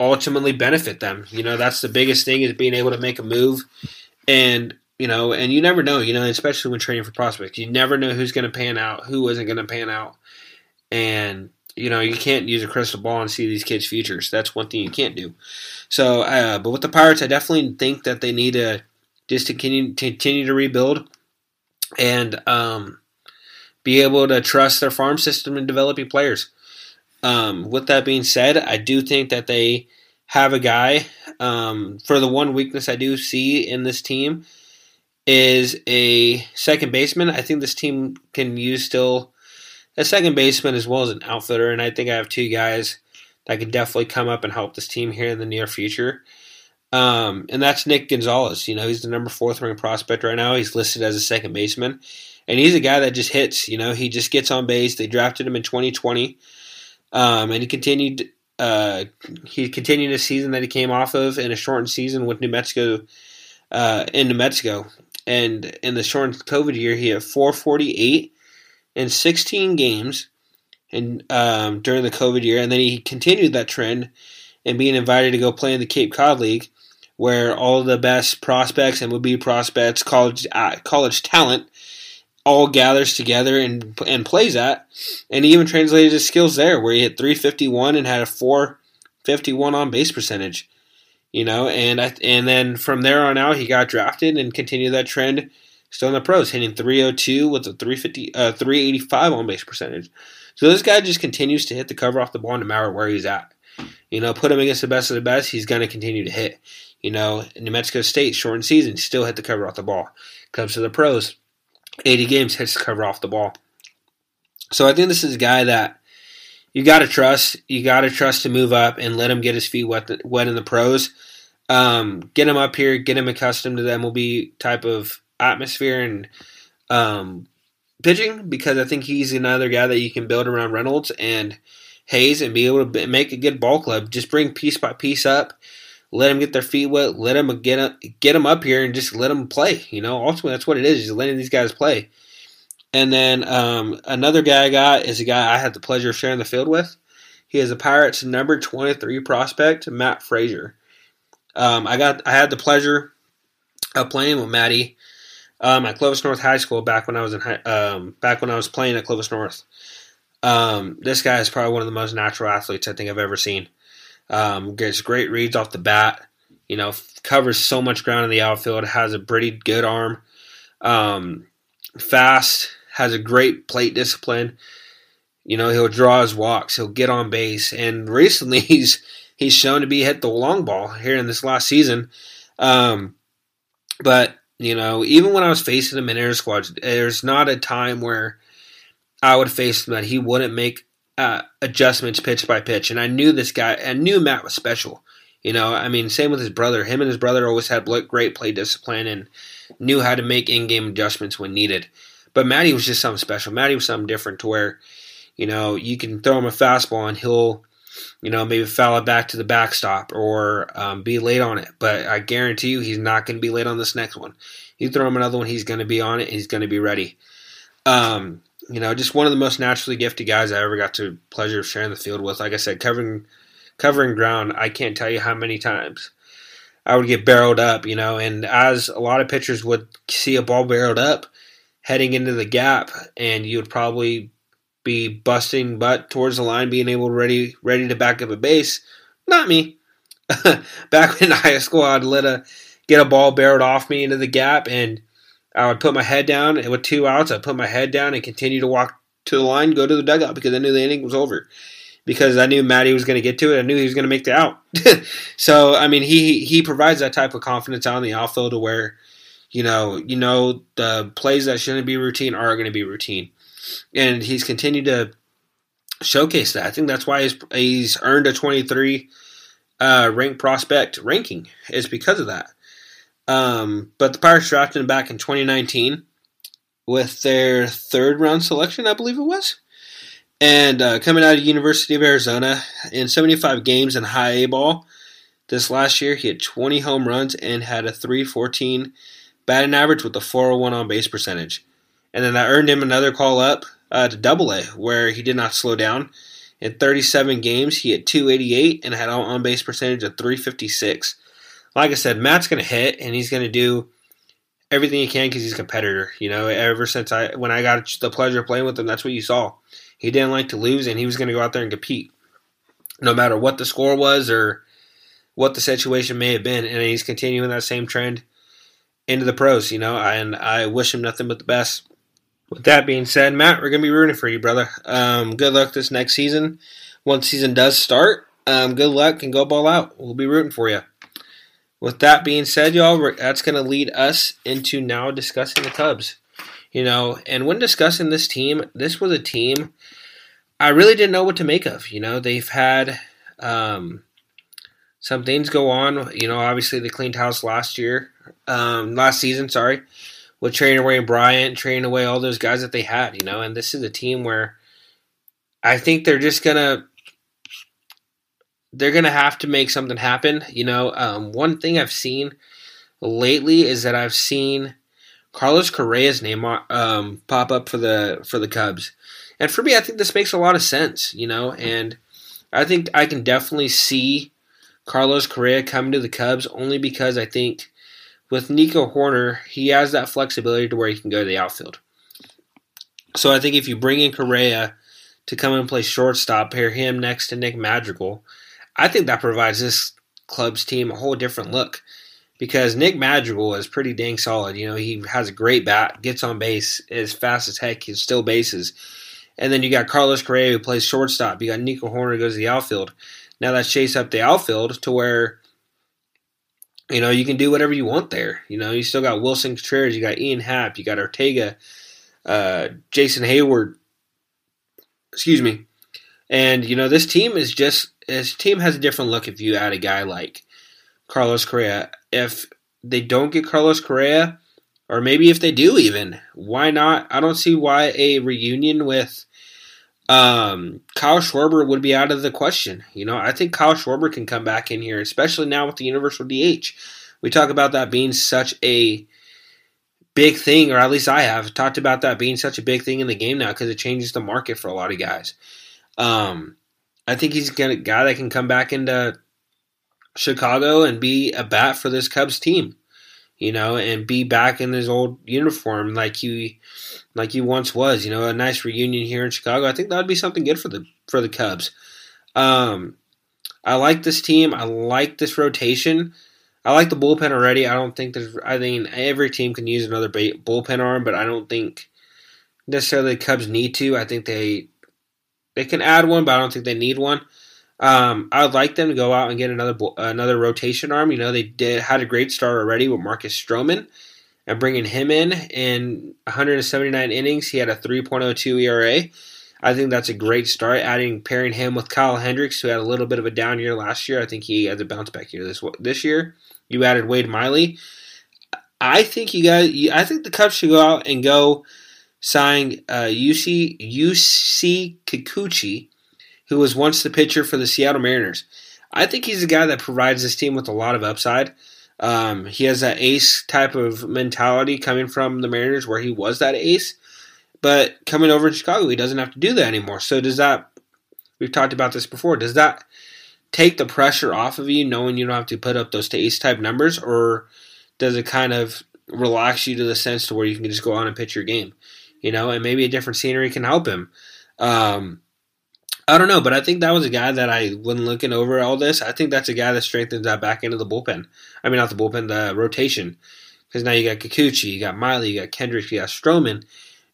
ultimately benefit them. You know, that's the biggest thing is being able to make a move and you know, and you never know, you know, especially when training for prospects. You never know who's going to pan out, who isn't going to pan out. And you know, you can't use a crystal ball and see these kids' futures. That's one thing you can't do. So, uh, but with the Pirates, I definitely think that they need to just to continue, to rebuild and um, be able to trust their farm system in developing players. Um, with that being said, I do think that they have a guy. Um, for the one weakness I do see in this team is a second baseman. I think this team can use still a second baseman as well as an outfielder, and I think I have two guys that could definitely come up and help this team here in the near future. Um, and that's Nick Gonzalez. You know, he's the number fourth ring prospect right now. He's listed as a second baseman and he's a guy that just hits. You know, he just gets on base. They drafted him in 2020, um, and he continued. Uh, he continued a season that he came off of in a shortened season with New Mexico. Uh, in New Mexico, and in the shortened COVID year, he had 448 in 16 games, and um, during the COVID year, and then he continued that trend and being invited to go play in the Cape Cod League, where all the best prospects and would be prospects, college uh, college talent all gathers together and and plays at, and he even translated his skills there, where he hit 351 and had a 451 on base percentage. You know, and I, and then from there on out, he got drafted and continued that trend. Still in the pros, hitting 302 with a 350, uh, 385 on base percentage. So this guy just continues to hit the cover off the ball no matter where he's at. You know, put him against the best of the best, he's going to continue to hit. You know, New Mexico State, shortened season, still hit the cover off the ball. Comes to the pros, 80 games, hits the cover off the ball. So I think this is a guy that you got to trust. You got to trust to move up and let him get his feet wet, wet in the pros. Um, get him up here, get him accustomed to the MLB type of atmosphere and um, pitching because I think he's another guy that you can build around Reynolds and Hayes and be able to make a good ball club. Just bring piece by piece up let them get their feet wet, let them get up, get them up here, and just let them play. You know, ultimately that's what it is, is letting these guys play. And then um, another guy I got is a guy I had the pleasure of sharing the field with. He is a Pirates number 23 prospect, Matt Fraizer. Um, I got I had the pleasure of playing with Matty um, at Clovis North High School back when I was in high, um, back when I was playing at Clovis North. Um, this guy is probably one of the most natural athletes I think I've ever seen. Um, gets great reads off the bat. You know, covers so much ground in the outfield. Has a pretty good arm. Um, fast. Has a great plate discipline. You know, he'll draw his walks. He'll get on base. And recently, he's he's shown to be hit the long ball here in this last season. Um, but you know, even when I was facing him in air squads, there's not a time where I would face him that he wouldn't make uh, adjustments pitch by pitch. And I knew this guy, I knew Matt was special. You know, I mean, same with his brother. Him and his brother always had great play discipline and knew how to make in game adjustments when needed. But Maddie was just something special. Maddie was something different to where, you know, you can throw him a fastball and he'll, you know, maybe foul it back to the backstop or um, be late on it. But I guarantee you he's not going to be late on this next one. You throw him another one, he's going to be on it he's going to be ready. Um, you know, just one of the most naturally gifted guys I ever got to pleasure of sharing the field with. Like I said, covering covering ground, I can't tell you how many times I would get barreled up, you know, and as a lot of pitchers would see a ball barreled up heading into the gap, and you would probably be busting butt towards the line, being able ready ready to back up a base. Not me. back in high school, I'd let a get a ball barreled off me into the gap, and I would put my head down. And with two outs, I'd put my head down and continue to walk to the line, go to the dugout because I knew the inning was over. Because I knew Matty was going to get to it, I knew he was going to make the out. so I mean, he he provides that type of confidence out in the outfield to where, you know, you know the plays that shouldn't be routine are going to be routine, and he's continued to showcase that. I think that's why he's he's earned a 23 uh, ranked prospect ranking is because of that. Um, but the Pirates drafted him back in 2019 with their third round selection, I believe it was. And uh, coming out of University of Arizona in 75 games in high A ball this last year, he had 20 home runs and had a 314 batting average with a 401 on base percentage. And then that earned him another call up uh, to Double A, where he did not slow down. In 37 games, he hit 288 and had an on base percentage of 356 like I said, Matt's going to hit and he's going to do everything he can because he's a competitor. You know, ever since I when I got the pleasure of playing with him, that's what you saw. He didn't like to lose, and he was going to go out there and compete, no matter what the score was or what the situation may have been. And he's continuing that same trend into the pros. You know, and I wish him nothing but the best. With that being said, Matt, we're going to be rooting for you, brother. Um, good luck this next season. Once season does start, um, good luck and go ball out. We'll be rooting for you. With that being said, y'all, that's going to lead us into now discussing the Cubs. You know, and when discussing this team, this was a team I really didn't know what to make of. You know, they've had um, some things go on. You know, obviously they cleaned house last year, um, last season, sorry, with trading away Bryant, trading away all those guys that they had. You know, and this is a team where I think they're just gonna they're to have to make something happen. You know, um, one thing I've seen lately is that I've seen Carlos Correa's name um, pop up for the for the Cubs, and for me, I think this makes a lot of sense. You know, and I think I can definitely see Carlos Correa coming to the Cubs only because I think with Nico Hoerner, he has that flexibility to where he can go to the outfield. So I think if you bring in Correa to come and play shortstop, pair him next to Nick Madrigal, I think that provides this club's team a whole different look because Nick Madrigal is pretty dang solid. You know, he has a great bat, gets on base as fast as heck, he still bases. And then you got Carlos Correa who plays shortstop. You got Nico Hoerner who goes to the outfield. Now that's chase up the outfield to where you know you can do whatever you want there. You know, you still got Willson Contreras, you got Ian Happ, you got Ortega, uh, Jason Heyward. Excuse me. And you know, this team is just this team has a different look if you add a guy like Carlos Correa. If they don't get Carlos Correa, or maybe if they do even, why not? I don't see why a reunion with um, Kyle Schwarber would be out of the question. You know, I think Kyle Schwarber can come back in here, especially now with the universal DH. We talk about that being such a big thing, or at least I have talked about that being such a big thing in the game now because it changes the market for a lot of guys. Um, I think he's a guy that can come back into Chicago and be a bat for this Cubs team, you know, and be back in his old uniform like he like he once was. You know, a nice reunion here in Chicago. I think that would be something good for the for the Cubs. Um, I like this team. I like this rotation. I like the bullpen already. I don't think there's. I think every team can use another bullpen arm, but I don't think necessarily the Cubs need to. I think they they can add one, but I don't think they need one. Um, I would like them to go out and get another another rotation arm. You know, they did had a great start already with Marcus Stroman, and bringing him in in 179 innings, he had a 3.02 ERA. I think that's a great start. Adding pairing him with Kyle Hendricks, who had a little bit of a down year last year. I think he has a bounce back year this this year. You added Wade Miley. I think you guys. I think the Cubs should go out and go signed uh, Yusei Yusei Kikuchi, who was once the pitcher for the Seattle Mariners. I think he's a guy that provides this team with a lot of upside. Um, he has that ace type of mentality coming from the Mariners, where he was that ace. But coming over to Chicago, he doesn't have to do that anymore. So does that? We've talked about this before. Does that take the pressure off of you, knowing you don't have to put up those ace type numbers, or does it kind of relax you to the sense to where you can just go on and pitch your game? you know, and maybe a different scenery can help him. Um, I don't know, but I think that was a guy that I, when looking over all this, I think that's a guy that strengthens that back end of the bullpen. I mean, not the bullpen, the rotation. Because now you got Kikuchi, you got Miley, you got Kendrick, you got Stroman.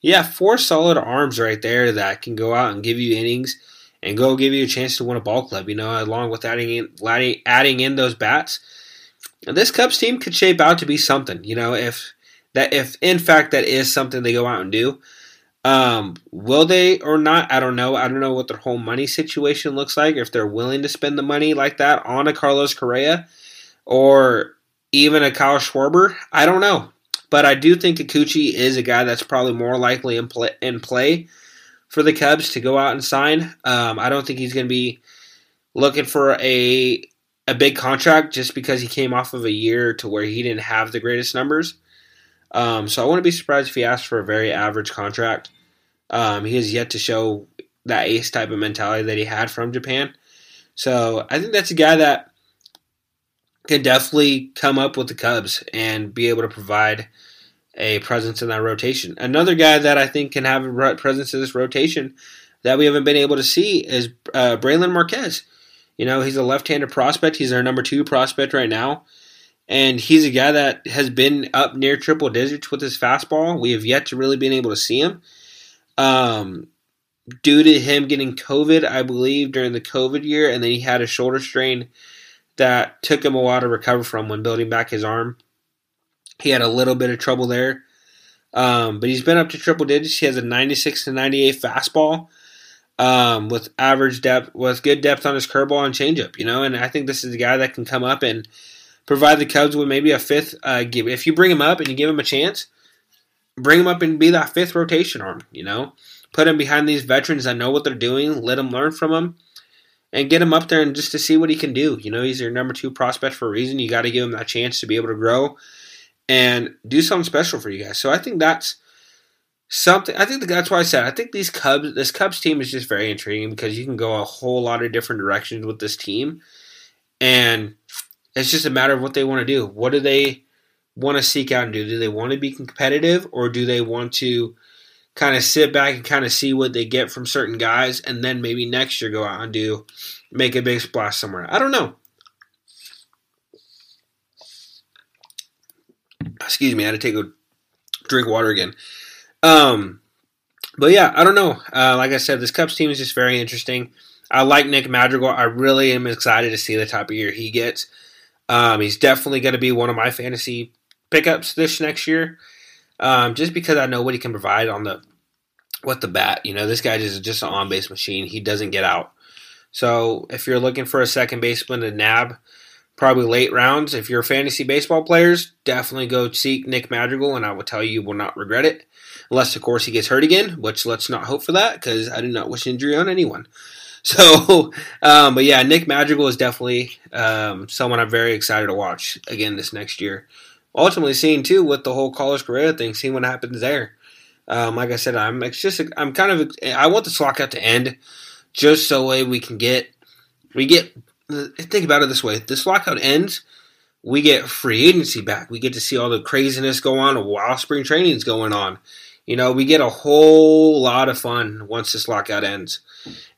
Yeah, four solid arms right there that can go out and give you innings and go give you a chance to win a ball club. You know, along with adding in adding in those bats, this Cubs team could shape out to be something. You know, if that if in fact that is something they go out and do. Um, will they or not? I don't know. I don't know what their whole money situation looks like. If they're willing to spend the money like that on a Carlos Correa or even a Kyle Schwarber, I don't know. But I do think Kikuchi is a guy that's probably more likely in play, in play for the Cubs to go out and sign. Um, I don't think he's going to be looking for a a big contract just because he came off of a year to where he didn't have the greatest numbers. Um, so I wouldn't be surprised if he asked for a very average contract. Um, he has yet to show that ace type of mentality that he had from Japan. So I think that's a guy that can definitely come up with the Cubs and be able to provide a presence in that rotation. Another guy that I think can have a presence in this rotation that we haven't been able to see is uh, Brailyn Marquez. You know, he's a left-handed prospect. He's our number two prospect right now, and he's a guy that has been up near triple digits with his fastball. We have yet to really been able to see him. Um, due to him getting COVID, I believe during the COVID year, and then he had a shoulder strain that took him a while to recover from when building back his arm. He had a little bit of trouble there. Um, but he's been up to triple digits. He has a 96 to 98 fastball um, with average depth, with good depth on his curveball and changeup, you know. And I think this is a guy that can come up and provide the Cubs with maybe a fifth. Uh, give if you bring him up and you give him a chance, bring him up and be that fifth rotation arm, you know. Put him behind these veterans that know what they're doing. Let him learn from them and get him up there and just to see what he can do. You know, he's your number two prospect for a reason. You got to give him that chance to be able to grow and do something special for you guys. So I think that's something. I think that's why I said I think these Cubs, this Cubs team is just very intriguing because you can go a whole lot of different directions with this team, and it's just a matter of what they want to do. What do they want to seek out and do? Do they want to be competitive, or do they want to kind of sit back and kind of see what they get from certain guys, and then maybe next year go out and do make a big splash somewhere? I don't know. excuse me, I had to take a drink water again. Um, but yeah, I don't know. Uh, like I said, this Cubs team is just very interesting. I like Nick Madrigal. I really am excited to see the type of year he gets. Um, he's definitely going to be one of my fantasy pickups this next year, um, just because I know what he can provide on the with the bat. You know, this guy is just an on base machine. He doesn't get out. So if you're looking for a second baseman to nab, probably late rounds. If you're fantasy baseball players, definitely go seek Nick Madrigal, and I will tell you, you will not regret it. Unless, of course, he gets hurt again, which let's not hope for that because I do not wish injury on anyone. So, um, but yeah, Nick Madrigal is definitely um, someone I'm very excited to watch again this next year. Ultimately, seeing too with the whole college career thing, seeing what happens there. Um, like I said, I'm it's just I'm kind of I want this lockout to end just so way we can get we get think about it this way: this lockout ends, we get free agency back. We get to see all the craziness go on while spring training is going on. You know, we get a whole lot of fun once this lockout ends,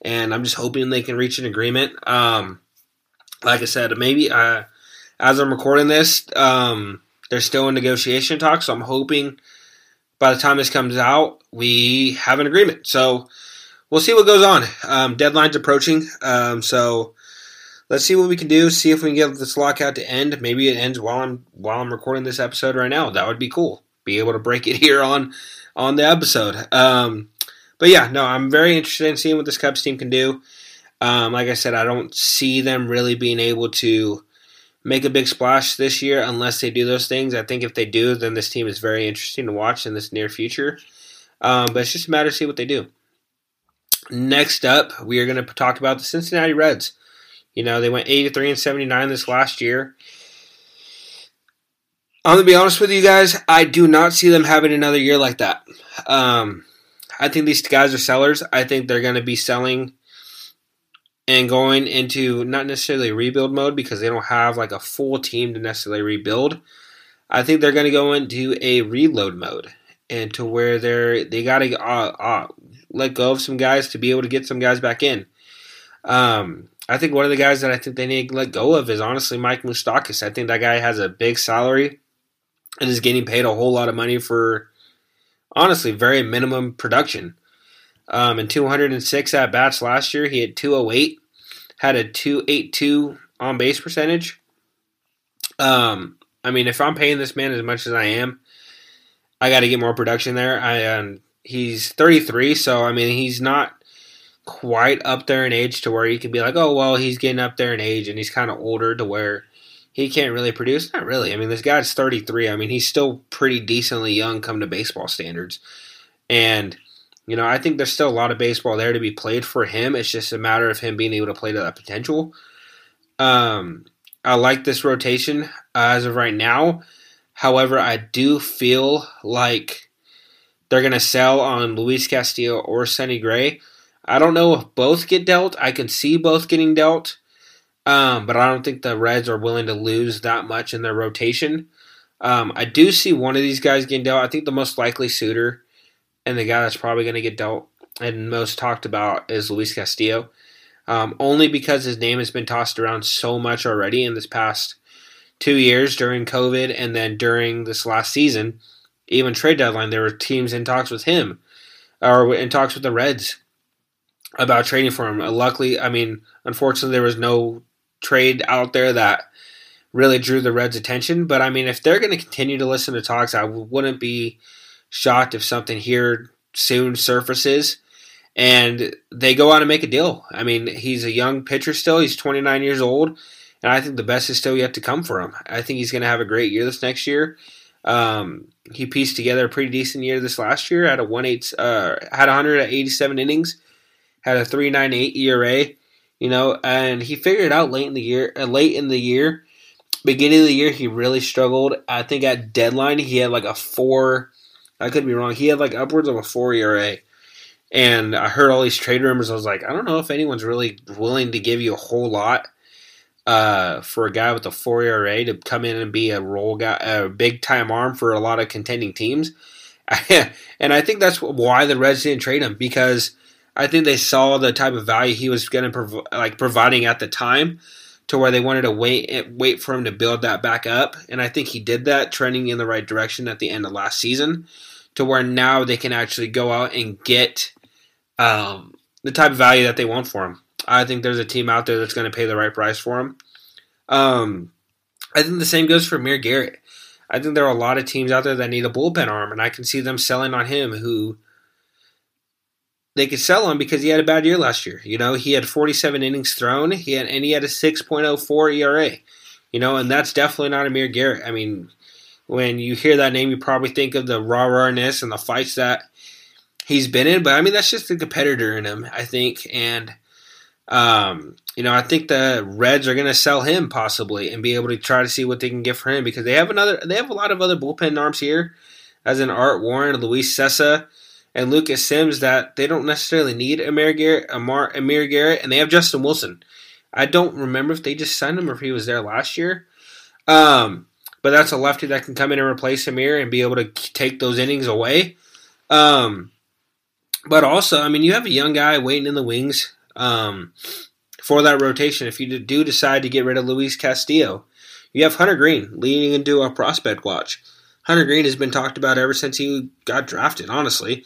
and I'm just hoping they can reach an agreement. Um, like I said, maybe uh, as I'm recording this, um, they're still in negotiation talks. So I'm hoping by the time this comes out, we have an agreement. So we'll see what goes on. Um, deadline's approaching, um, so let's see what we can do. See if we can get this lockout to end. Maybe it ends while I'm while I'm recording this episode right now. That would be cool. Be able to break it here on on the episode. Um, but yeah, no, I'm very interested in seeing what this Cubs team can do. Um, like I said, I don't see them really being able to make a big splash this year unless they do those things. I think if they do, then this team is very interesting to watch in this near future. Um, but it's just a matter to see what they do. Next up, we are going to talk about the Cincinnati Reds. You know, they went 83 and 79 this last year. I'm gonna be honest with you guys. I do not see them having another year like that. Um, I think these guys are sellers. I think they're to be selling and going into not necessarily rebuild mode because they don't have like a full team to necessarily rebuild. I think they're to go into a reload mode and to where they're they got to uh, uh, let go of some guys to be able to get some guys back in. Um, I think one of the guys that I think they need to let go of is honestly Mike Moustakas. I think that guy has a big salary and is getting paid a whole lot of money for honestly very minimum production. Um, in 206 at bats last year, he had 208, had a 282 on base percentage. Um, I mean, if I'm paying this man as much as I am, I got to get more production there. I um, he's 33, so I mean, he's not quite up there in age to where you can be like, oh well, he's getting up there in age and he's kind of older to where he can't really produce. Not really. I mean, this guy's 33. I mean, he's still pretty decently young come to baseball standards, and you know, I think there's still a lot of baseball there to be played for him. It's just a matter of him being able to play to that potential. Um, I like this rotation uh, as of right now. However, I do feel like they're going to sell on Luis Castillo or Sonny Gray. I don't know if both get dealt. I can see both getting dealt, um, but I don't think the Reds are willing to lose that much in their rotation. Um, I do see one of these guys getting dealt. I think the most likely suitor and the guy that's probably going to get dealt and most talked about is Luis Castillo, um, only because his name has been tossed around so much already in this past two years during COVID and then during this last season, even trade deadline, there were teams in talks with him or in talks with the Reds about trading for him. Luckily, I mean, unfortunately, there was no trade out there that really drew the Reds' attention. But I mean, if they're going to continue to listen to talks, I wouldn't be shocked if something here soon surfaces and they go out and make a deal. I mean, he's a young pitcher still. He's 29 years old, and I think the best is still yet to come for him. I think he's going to have a great year this next year. Um, he pieced together a pretty decent year this last year. Had a one eight, uh, had 187 innings, had a 3.98 ERA. You know, and he figured out late in the year. Uh, late in the year, beginning of the year, he really struggled. I think at deadline he had like a four I could be wrong. He had like upwards of a four ERA. And I heard all these trade rumors. I was like, I don't know if anyone's really willing to give you a whole lot uh, for a guy with a four ERA to come in and be a role guy, a big time arm for a lot of contending teams. and I think that's why the Reds didn't trade him because I think they saw the type of value he was going to prov- like providing at the time to where they wanted to wait wait for him to build that back up. And I think he did that, trending in the right direction at the end of last season to where now they can actually go out and get um, the type of value that they want for him. I think there's a team out there that's going to pay the right price for him. Um, I think the same goes for Amir Garrett. I think there are a lot of teams out there that need a bullpen arm, and I can see them selling on him. Who they could sell him because he had a bad year last year. You know, he had 47 innings thrown, he had and he had a 6.04 ERA. You know, and that's definitely not Amir Garrett. I mean, when you hear that name, you probably think of the raw rawness and the fights that he's been in. But I mean, that's just the competitor in him, I think. And um, you know, I think the Reds are going to sell him possibly and be able to try to see what they can get for him because they have another. They have a lot of other bullpen arms here, as in Art Warren, Luis Cessa, and Lucas Sims that they don't necessarily need Amir Garrett, Amar, Amir Garrett, and they have Justin Wilson. I don't remember if they just signed him or if he was there last year. Um, but that's a lefty that can come in and replace Amir and be able to take those innings away. Um, but also, I mean, you have a young guy waiting in the wings um, for that rotation. If you do decide to get rid of Luis Castillo, you have Hunter Greene leading into a prospect watch. Hunter Greene has been talked about ever since he got drafted. Honestly,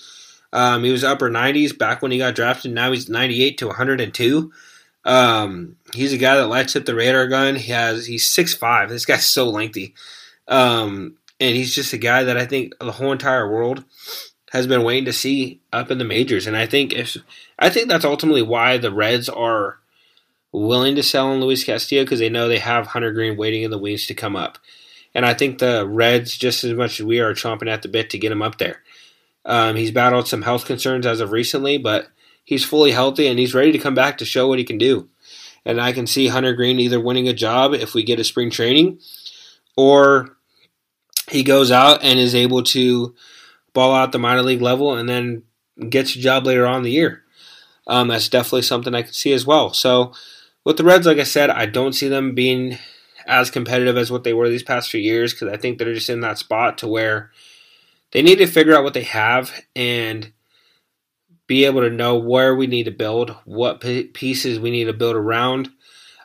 um, he was upper 90s back when he got drafted. Now he's 98 to 102. Um, he's a guy that lights up the radar gun. He has he's six five. This guy's so lengthy, um, and he's just a guy that I think the whole entire world has been waiting to see up in the majors. And I think if I think that's ultimately why the Reds are willing to sell on Luis Castillo because they know they have Hunter Greene waiting in the wings to come up. And I think the Reds, just as much as we are, chomping at the bit to get him up there. Um, he's battled some health concerns as of recently, but he's fully healthy and he's ready to come back to show what he can do. And I can see Hunter Greene either winning a job if we get a spring training, or he goes out and is able to ball out the minor league level and then gets a job later on in the year. Um, that's definitely something I can see as well. So with the Reds, like I said, I don't see them being as competitive as what they were these past few years because I think they're just in that spot to where they need to figure out what they have and be able to know where we need to build, what pieces we need to build around,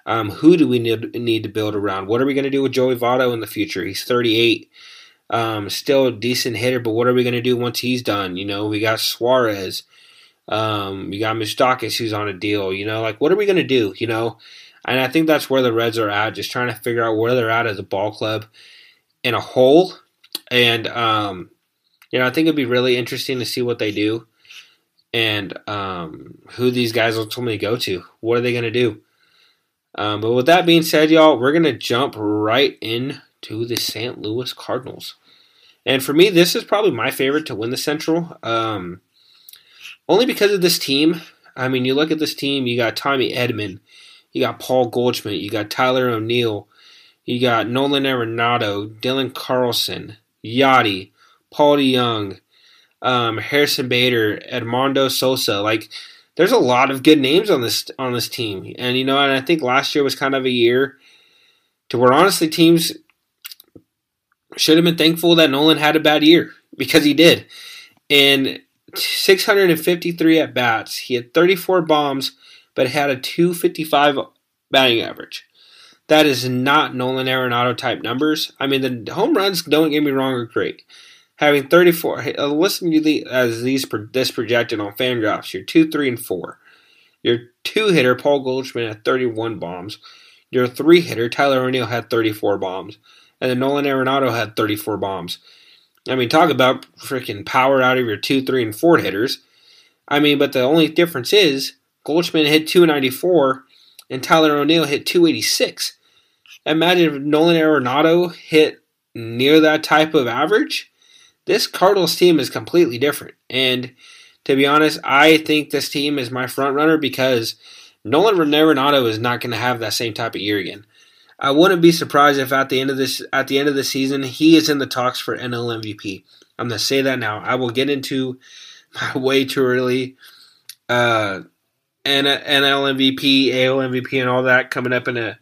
um, who do we need, need to build around, what are we going to do with Joey Votto in the future? He's 38, um, still a decent hitter, but what are we going to do once he's done? You know, we got Suarez, um, we got Moustakas who's on a deal. You know, like what are we going to do? You know, and I think that's where the Reds are at, just trying to figure out where they're at as a ball club in a whole. And um, you know, I think it'd be really interesting to see what they do and um, who these guys ultimately go to. What are they going to do? Um, but with that being said, y'all, we're going to jump right into the St. Louis Cardinals. And for me, this is probably my favorite to win the Central. Um, only because of this team. I mean, you look at this team, you got Tommy Edman, you got Paul Goldschmidt, you got Tyler O'Neill, you got Nolan Arenado, Dylan Carlson, Yadi, Paul DeJong, um, Harrison Bader, Edmundo Sosa. Like, there's a lot of good names on this on this team, and you know, and I think last year was kind of a year to where honestly teams should have been thankful that Nolan had a bad year because he did, and 653 at bats. He had 34 bombs, but had a 255 batting average. That is not Nolan Arenado type numbers. I mean, the home runs, don't get me wrong, are great having 34. Uh, listen to the as these this projected on fan Fangraphs. Your two, three, and four. Your two hitter Paul Goldschmidt had 31 bombs. Your three hitter Tyler O'Neill had 34 bombs, and then Nolan Arenado had 34 bombs. I mean, talk about freaking power out of your two, three, and four hitters. I mean, but the only difference is Goldschmidt hit 294 and Tyler O'Neill hit 286. Imagine if Nolan Arenado hit near that type of average this Cardinals team is completely different. And to be honest, I think this team is my front runner because Nolan Arenado is not going to have that same type of year again. I wouldn't be surprised if at the end of this at the end of the season he is in the talks for NL MVP. I'm going to say that now. I will get into my way too early uh, NL MVP, AL MVP, and all that coming up in a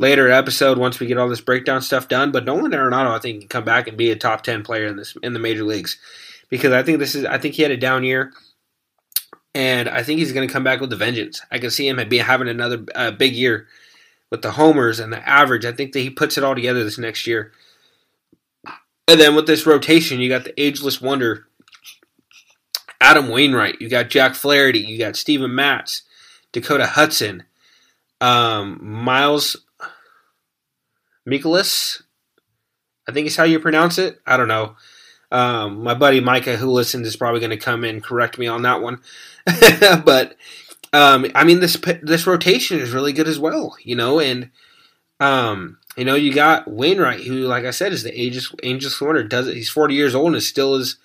later episode once we get all this breakdown stuff done. But Nolan Arenado, I think, can come back and be a top ten player in this in the major leagues because I think this is I think he had a down year, and I think he's going to come back with a vengeance. I can see him be having another uh, big year with the homers and the average. I think that he puts it all together this next year. And then with this rotation, you got the ageless wonder, Adam Wainwright. You got Jack Flaherty. You got Steven Matz, Dakota Hudson, um, Miles Mikolas. I think is how you pronounce it. I don't know. Um, my buddy Micah, who listens, is probably going to come and correct me on that one. but um, I mean, this this rotation is really good as well, you know. And um, you know, you got Wainwright, who, like I said, is the ageless ageless wonder. Does it? He's forty years old and still is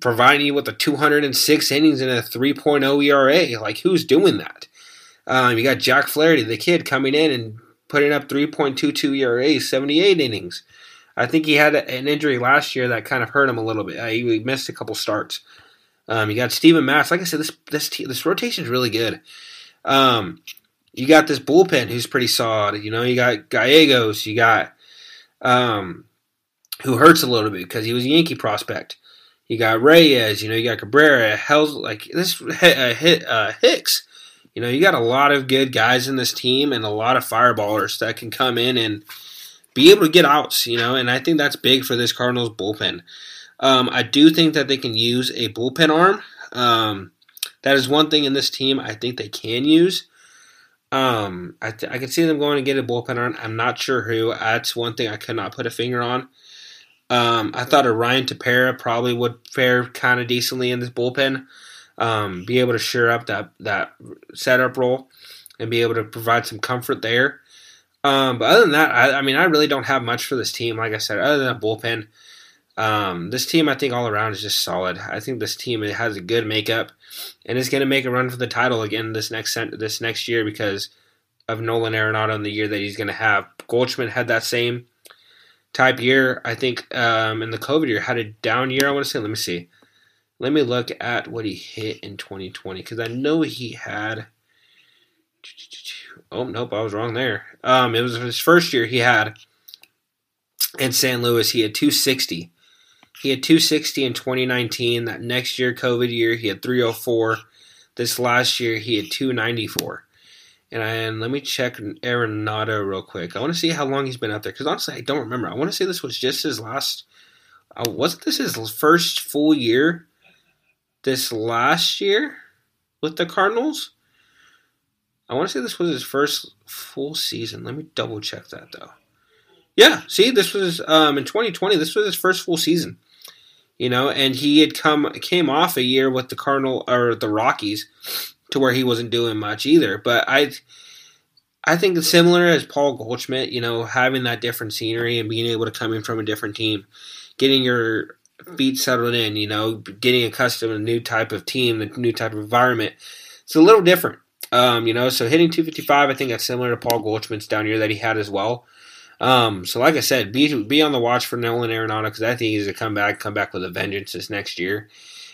providing you with a 206 innings and a 3.0 ERA. Like, who's doing that? Um, you got Jack Flaherty, the kid, coming in and putting up 3.22 ERA, 78 innings. I think he had an injury last year that kind of hurt him a little bit. Uh, he missed a couple starts. Um, you got Steven Matz. Like I said, this this this rotation is really good. Um, you got this bullpen who's pretty solid. You know, you got Gallegos. You got um, who hurts a little bit because he was a Yankee prospect. You got Reyes. You know, you got Cabrera. Hell's like this uh, hit uh, Hicks you know, you got a lot of good guys in this team and a lot of fireballers that can come in and be able to get outs, you know, and I think that's big for this Cardinals bullpen. Um, I do think that they can use a bullpen arm. Um, that is one thing in this team I think they can use. Um, I, th- I can see them going to get a bullpen arm. I'm not sure who. That's one thing I could not put a finger on. Um, I thought Orion Ryan Tepera probably would fare kind of decently in this bullpen um, be able to shore up that that setup role and be able to provide some comfort there. Um, but other than that, I, I, mean, I really don't have much for this team. Like I said, other than a bullpen, um, this team I think all around is just solid. I think this team has a good makeup and is going to make a run for the title again this next this next year because of Nolan Arenado in the year that he's going to have. Goldschmidt had that same type year. I think um, in the COVID year had a down year. I want to say. Let me see. Let me look at what he hit in 2020 because I know he had. Oh nope, I was wrong there. Um, it was his first year he had in St. Louis. He had 260. He had 260 in 2019. That next year, COVID year, he had 304. This last year, he had 294. And, I, and let me check Arenado real quick. I want to see how long he's been out there because honestly, I don't remember. I want to say this was just his last. Uh, wasn't this his first full year? This last year with the Cardinals. I want to say this was his first full season. Let me double check that though. Yeah, see, this was um, in 2020. This was his first full season. You know, and he had come came off a year with the Cardinal or the Rockies to where he wasn't doing much either. But I I think it's similar as Paul Goldschmidt, you know, having that different scenery and being able to come in from a different team, getting your feet settled in, you know, getting accustomed to a new type of team, a new type of environment. It's a little different. Um, you know, so hitting 255, I think that's similar to Paul Goldschmidt's down here that he had as well. Um, so like I said, be be on the watch for Nolan Arenado because I think he's a come back, come back with a vengeance this next year,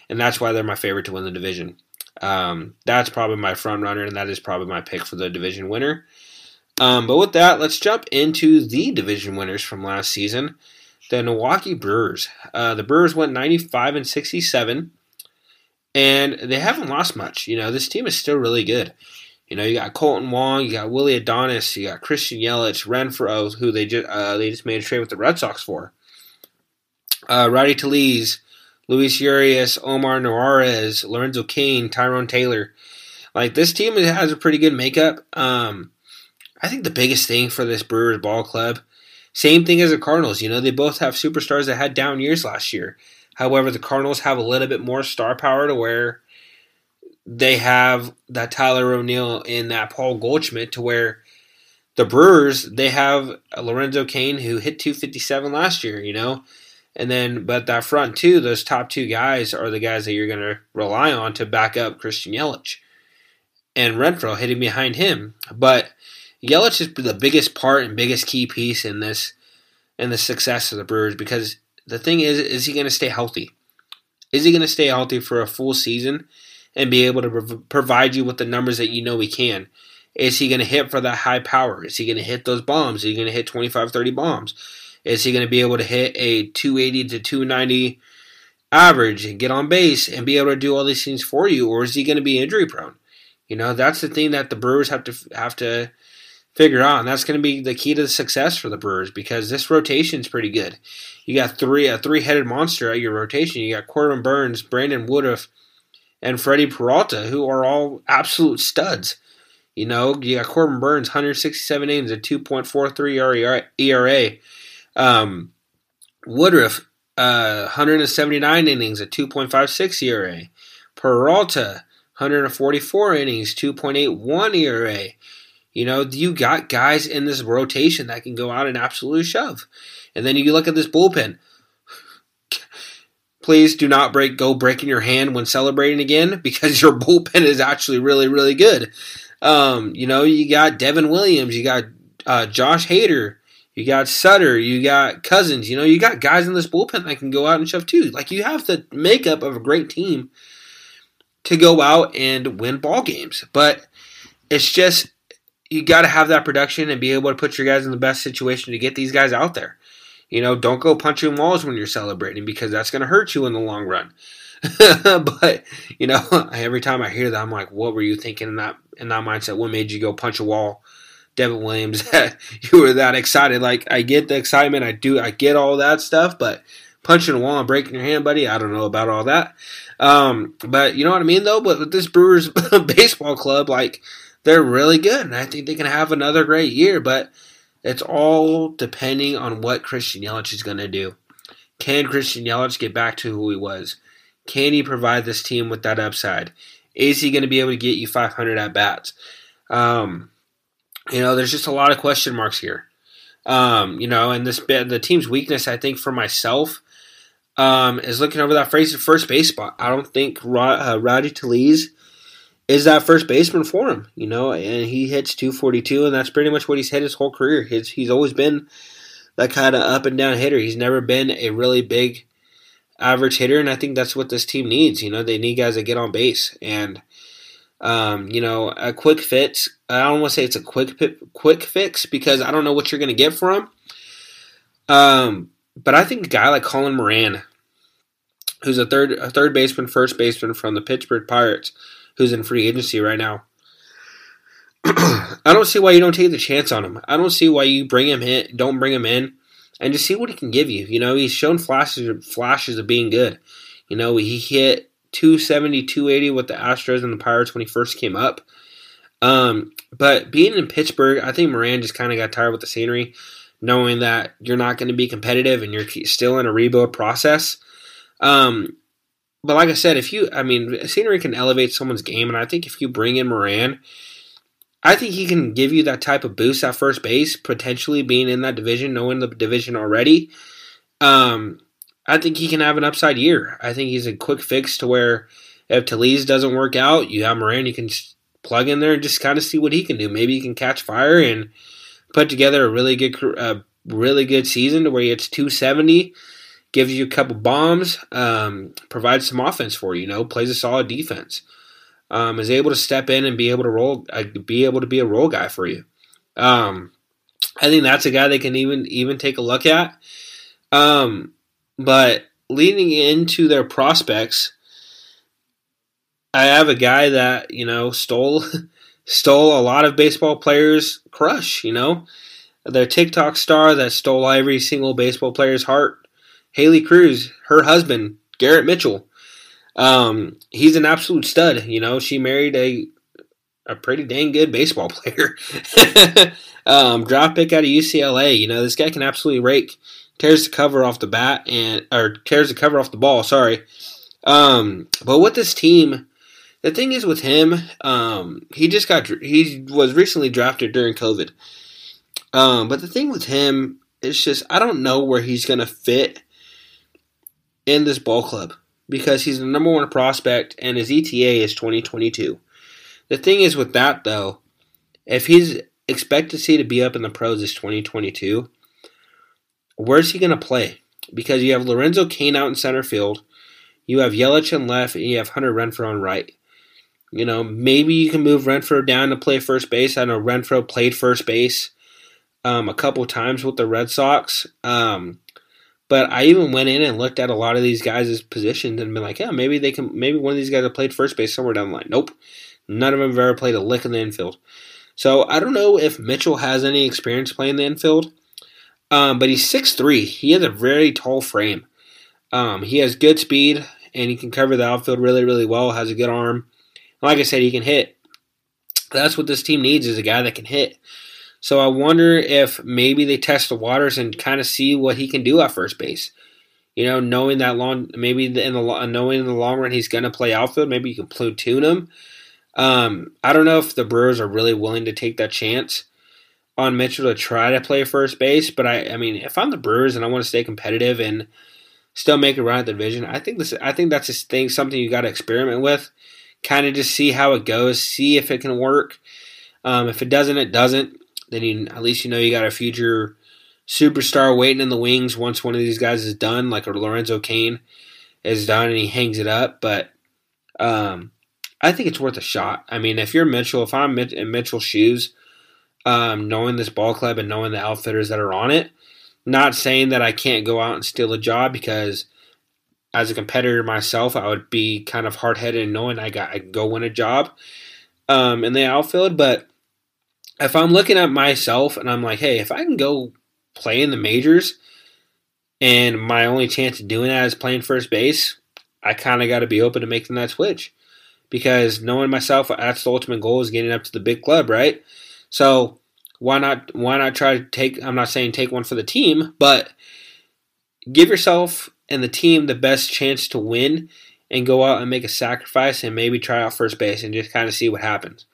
and that's why they're my favorite to win the division. Um, that's probably my front runner, and that is probably my pick for the division winner. Um, but with that, let's jump into the division winners from last season. The Milwaukee Brewers. Uh, the Brewers went 95 and 67, and they haven't lost much. You know, this team is still really good. You know, you got Kolten Wong, you got Willy Adames, you got Christian Yelich, Renfroe, who they just uh, they just made a trade with the Red Sox for. Uh, Rowdy Tellez, Luis Urias, Omar Narvaez, Lorenzo Cain, Tyrone Taylor. Like this team has a pretty good makeup. Um, I think the biggest thing for this Brewers ball club, same thing as the Cardinals. You know, they both have superstars that had down years last year. However, the Cardinals have a little bit more star power to where they have that Tyler O'Neill and that Paul Goldschmidt to where the Brewers they have Lorenzo Cain who hit 257 last year, you know. And then, but that front two, those top two guys are the guys that you're going to rely on to back up Christian Yelich and Renfroe hitting behind him. But Yelich is the biggest part and biggest key piece in this in the success of the Brewers because the thing is, is he going to stay healthy? Is he going to stay healthy for a full season and be able to provide you with the numbers that you know he can? Is he going to hit for that high power? Is he going to hit those bombs? Is he going to hit 25, 30 bombs? Is he going to be able to hit a 280 to 290 average and get on base and be able to do all these things for you, or is he going to be injury prone? You know, that's the thing that the Brewers have to have to figure out, and that's going to be the key to the success for the Brewers because this rotation is pretty good. You got three a three headed monster at your rotation. You got Corbin Burnes, Brandon Woodruff, and Freddy Peralta, who are all absolute studs. You know, you got Corbin Burnes, 167 innings, a 2.43 ERA. Um, Woodruff, uh, 179 innings, a 2.56 ERA. Peralta, 144 innings, 2.81 ERA. You know, you got guys in this rotation that can go out and absolutely shove. And then you look at this bullpen. Please do not break go breaking your hand when celebrating again because your bullpen is actually really really good. Um, you know, you got Devin Williams, you got uh, Josh Hader, you got Suter, you got Cousins. You know, you got guys in this bullpen that can go out and shove too. Like you have the makeup of a great team to go out and win ball games, but it's just you got to have that production and be able to put your guys in the best situation to get these guys out there. You know, don't go punching walls when you're celebrating because that's going to hurt you in the long run. but you know, every time I hear that, I'm like, "What were you thinking in that in that mindset? What made you go punch a wall?" Devin Williams, you were that excited. Like, I get the excitement, I do, I get all that stuff, but punching a wall and breaking your hand, buddy, I don't know about all that. Um, but you know what I mean, though. But with this Brewers baseball club, like, they're really good, and I think they can have another great year. But it's all depending on what Christian Yelich is going to do. Can Christian Yelich get back to who he was? Can he provide this team with that upside? Is he going to be able to get you 500 at bats? Um, you know, there's just a lot of question marks here. Um, you know, and this the team's weakness, I think, for myself, um, is looking over that phrase at first base spot. I don't think uh, Rowdy Tellez is that first baseman for him. You know, and he hits 242, and that's pretty much what he's hit his whole career. He's he's always been that kind of up and down hitter. He's never been a really big average hitter, and I think that's what this team needs. You know, they need guys that get on base and um, you know, a quick fix. I don't want to say it's a quick quick fix because I don't know what you're going to get from him. Um, but I think a guy like Colin Moran who's a third a third baseman, first baseman from the Pittsburgh Pirates, who's in free agency right now. I don't see why you don't take the chance on him. I don't see why you bring him in, don't bring him in, and just see what he can give you. You know, he's shown flashes flashes of being good. You know, he hit 270, 280 with the Astros and the Pirates when he first came up. Um, but being in Pittsburgh, I think Moran just kind of got tired with the scenery, knowing that you're not going to be competitive and you're still in a rebuild process. Um, but like I said, if you, I mean, scenery can elevate someone's game, and I think if you bring in Moran, I think he can give you that type of boost at first base, potentially being in that division, knowing the division already. Um, I think he can have an upside year. I think he's a quick fix to where if Tellez doesn't work out, you have Moran, you can plug in there and just kind of see what he can do. Maybe he can catch fire and put together a really good, a really good season to where he hits 270, gives you a couple bombs, um, provides some offense for you. You know, plays a solid defense, um, is able to step in and be able to roll, uh, be able to be a role guy for you. Um, I think that's a guy they can even even take a look at. Um, but leading into their prospects, I have a guy that you know stole stole a lot of baseball players' crush. You know, their TikTok star that stole every single baseball player's heart. Haley Cruz, her husband Garrett Mitchell. Um, he's an absolute stud. You know, she married a a pretty dang good baseball player. um, draft pick out of UCLA. You know, this guy can absolutely rake. Tears the cover off the bat and or tears the cover off the ball. Sorry. Um, but with this team, the thing is with him, um, he just got he was recently drafted during COVID. Um, but the thing with him is just I don't know where he's gonna fit in this ball club because he's the number one prospect and his ETA is 2022. The thing is with that though, if he's expected to be up in the pros is 2022, where's he gonna play? Because you have Lorenzo Cain out in center field, you have Yelich in left, and you have Hunter Renfroe on right. You know, maybe you can move Renfroe down to play first base. I know Renfroe played first base um, a couple times with the Red Sox. Um, but I even went in and looked at a lot of these guys' positions and been like, yeah, maybe they can. Maybe one of these guys have played first base somewhere down the line. Nope, none of them have ever played a lick in the infield. So I don't know if Mitchell has any experience playing the infield. Um, but he's 6'3". He has a very tall frame. Um, he has good speed and he can cover the outfield really, really well. Has a good arm. Like I said, he can hit. That's what this team needs is a guy that can hit. So I wonder if maybe they test the waters and kind of see what he can do at first base. You know, knowing that long, maybe in the knowing in the long run he's going to play outfield, maybe you can platoon him. Um, I don't know if the Brewers are really willing to take that chance on Mitchell to try to play first base, but I, I mean, if I'm the Brewers and I want to stay competitive and still make a run at the division, I think this, I think that's a thing, something you got to experiment with kind of just see how it goes, see if it can work. Um, if it doesn't, it doesn't. Then you, at least you know you got a future superstar waiting in the wings once one of these guys is done, like a Lorenzo Cain is done and he hangs it up. But um, I think it's worth a shot. I mean, if you're Mitchell, if I'm in Mitchell's shoes, um, knowing this ball club and knowing the outfitters that are on it, not saying that I can't go out and steal a job because as a competitor myself, I would be kind of hard headed and knowing I got I go win a job um, in the outfield. But if I'm looking at myself and I'm like, hey, if I can go play in the majors, and my only chance of doing that is playing first base, I kind of got to be open to making that switch because knowing myself, that's the ultimate goal is getting up to the big club, right? So why not why not try to take? I'm not saying take one for the team, but give yourself and the team the best chance to win and go out and make a sacrifice and maybe try out first base and just kind of see what happens.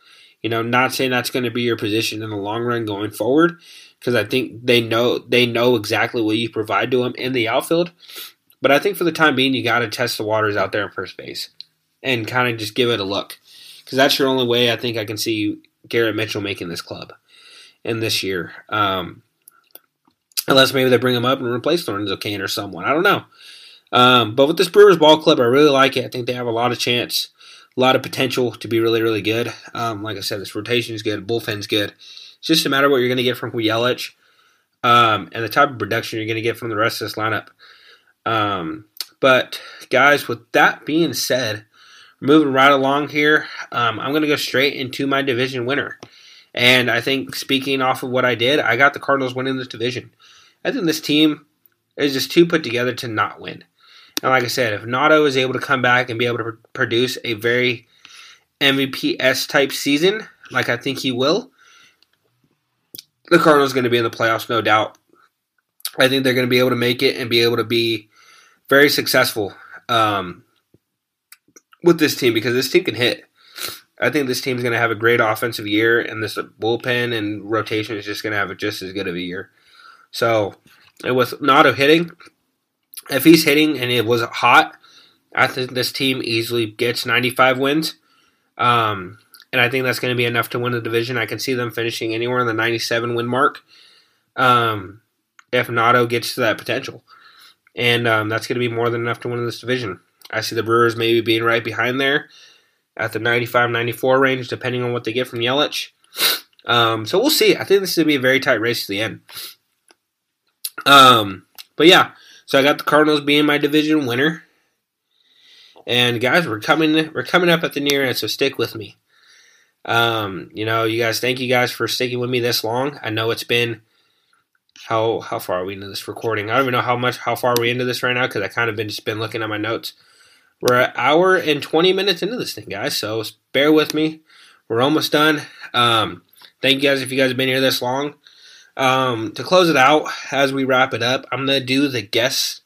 You know, not saying that's going to be your position in the long run going forward because I think they know they know exactly what you provide to them in the outfield. But I think for the time being, you got to test the waters out there in first base and kind of just give it a look because that's your only way I think I can see Garrett Mitchell making this club in this year. Um, unless maybe they bring him up and replace Lorenzo Cain or someone. I don't know. Um, but with this Brewers ball club, I really like it. I think they have a lot of chance, a lot of potential to be really, really good. Um, like I said, this rotation is good, bullpen's good. It's just a matter of what you're going to get from Yelich um, and the type of production you're going to get from the rest of this lineup. Um, But guys, with that being said, moving right along here, um, I'm going to go straight into my division winner. And I think speaking off of what I did, I got the Cardinals winning this division. I think this team is just too put together to not win. And like I said, if Nado is able to come back and be able to produce a very MVP-S type season, like I think he will, the Cardinals going to be in the playoffs, no doubt. I think they're going to be able to make it and be able to be very successful um, with this team because this team can hit. I think this team's going to have a great offensive year, and this bullpen and rotation is just going to have just as good of a year. So, with Nado hitting, if he's hitting and it was hot, I think this team easily gets 95 wins. Um, and I think that's going to be enough to win the division. I can see them finishing anywhere in the 97 win mark um, if Nado gets to that potential. And um, that's going to be more than enough to win this division. I see the Brewers maybe being right behind there at the 95 94 range, depending on what they get from Yelich. Um, so we'll see. I think this is going to be a very tight race to the end. Um, but yeah, so I got the Cardinals being my division winner. And guys, we're coming we're coming up at the near end, so stick with me. Um, you know, you guys, thank you guys for sticking with me this long. I know it's been how how far are we into this recording? I don't even know how much how far are we into this right now because I kind of been just been looking at my notes. We're an hour and twenty minutes into this thing, guys. So bear with me. We're almost done. Um, thank you guys if you guys have been here this long. Um, to close it out, as we wrap it up, I'm going to do the guess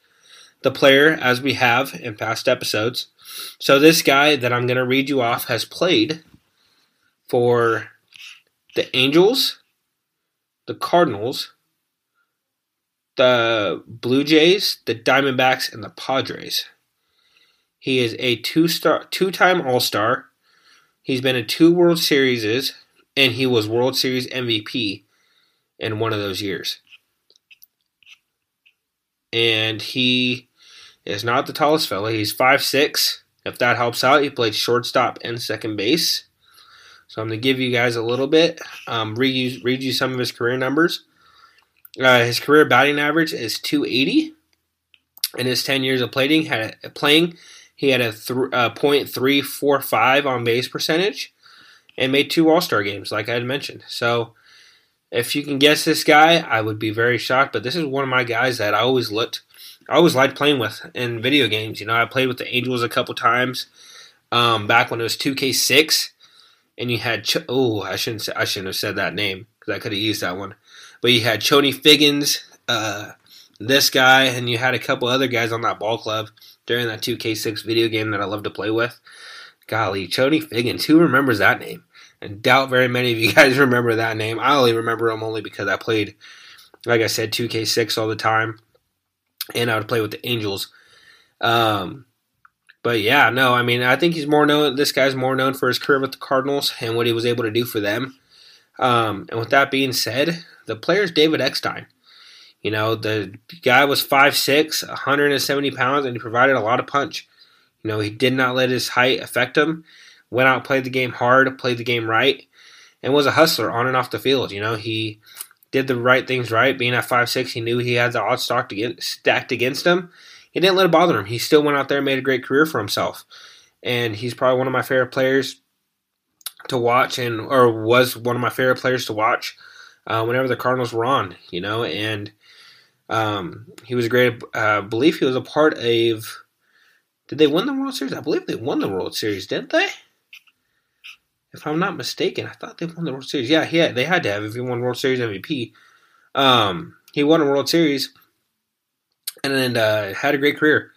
the player as we have in past episodes. So, this guy that I'm going to read you off has played for the Angels, the Cardinals, the Blue Jays, the Diamondbacks, and the Padres. He is a two star, two time All Star. He's been in two World Series, and he was World Series MVP in one of those years. And he is not the tallest fella. He's five six. If that helps out, he played shortstop and second base. So I'm going to give you guys a little bit, um, read, you, read you some of his career numbers. Uh, his career batting average is 280. In his 10 years of playing, had a, playing he had a th- uh, .345 on base percentage and made two All Star games, like I had mentioned. So if you can guess this guy, I would be very shocked. But this is one of my guys that I always looked, I always liked playing with in video games. You know, I played with the Angels a couple times um, back when it was 2K6, and you had Ch- oh, I shouldn't say, I shouldn't have said that name because I could have used that one. But you had Chone Figgins, uh, this guy, and you had a couple other guys on that ball club during that 2K6 video game that I love to play with. Golly, Chone Figgins, who remembers that name? I doubt very many of you guys remember that name. I only remember him only because I played, like I said, 2K6 all the time, and I would play with the Angels. Um, but yeah, no, I mean, I think he's more known. This guy's more known for his career with the Cardinals and what he was able to do for them. Um, and with that being said, the player is David Eckstein. You know, the guy was 5'6, 170 pounds, and he provided a lot of punch. You know, he did not let his height affect him went out, played the game hard, played the game right, and was a hustler on and off the field. You know, he did the right things right. Being at five six, he knew he had the odds stacked against, him. He didn't let it bother him. He still went out there and made a great career for himself. And he's probably one of my favorite players to watch, and or was one of my favorite players to watch uh, whenever the Cardinals were on. You know, and um, he was a great. I uh, believe he was a part of. Did they win the World Series? I believe they won the World Series, didn't they? If I'm not mistaken, I thought they won the World Series. Yeah, yeah, they had to have if he won World Series MVP. Um, he won a World Series and then uh, had a great career.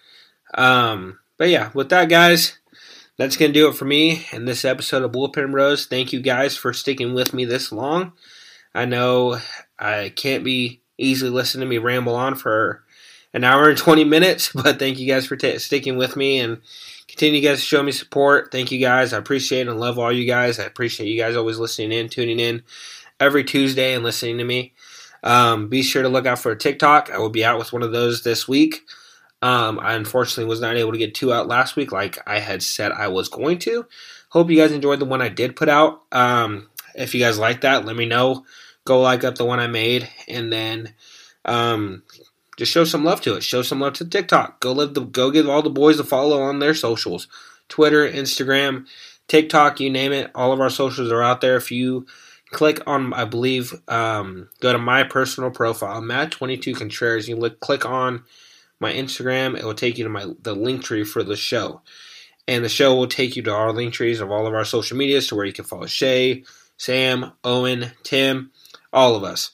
Um, but yeah, with that, guys, that's gonna do it for me in this episode of Bullpen Bros. Thank you guys for sticking with me this long. I know I can't be easily listening to me ramble on for an hour and 20 minutes, but thank you guys for t- sticking with me and continue guys to show me support. Thank you guys. I appreciate and love all you guys. I appreciate you guys always listening in, tuning in every Tuesday and listening to me. Um, be sure to look out for a TikTok. I will be out with one of those this week. Um, I unfortunately was not able to get two out last week like I had said I was going to. Hope you guys enjoyed the one I did put out. Um, if you guys like that, let me know. Go like up the one I made, and then um, just show some love to it. Show some love to TikTok. Go live the go give all the boys a follow on their socials. Twitter, Instagram, TikTok, you name it. All of our socials are out there. If you click on, I believe, um, go to my personal profile, Matt22 Contreras. You look, click on my Instagram. It will take you to my the link tree for the show, and the show will take you to our link trees of all of our social medias to where you can follow Shay, Sam, Owen, Tim, all of us.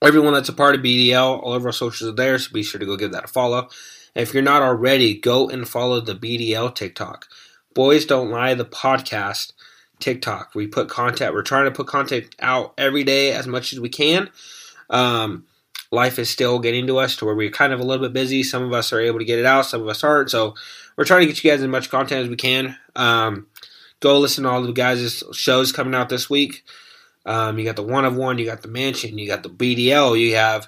Everyone that's a part of BDL, all of our socials are there, so be sure to go give that a follow. And if you're not already, go and follow the BDL TikTok. Boys Don't Lie, the podcast TikTok. We put content, we're trying to put content out every day as much as we can. Um, life is still getting to us to where we're kind of a little bit busy. Some of us are able to get it out, some of us aren't. So we're trying to get you guys as much content as we can. Um, go listen to all the guys' shows coming out this week. Um, you got the one of one, you got the mansion, you got the BDL, you have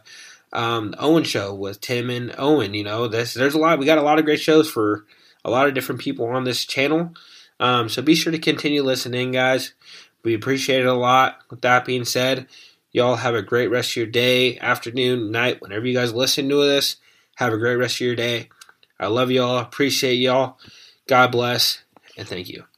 um, the Owen show with Tim and Owen. You know, this there's a lot. We got a lot of great shows for a lot of different people on this channel. Um, so be sure to continue listening, guys. We appreciate it a lot. With that being said, y'all have a great rest of your day, afternoon, night, whenever you guys listen to this. Have a great rest of your day. I love y'all. Appreciate y'all. God bless, and thank you.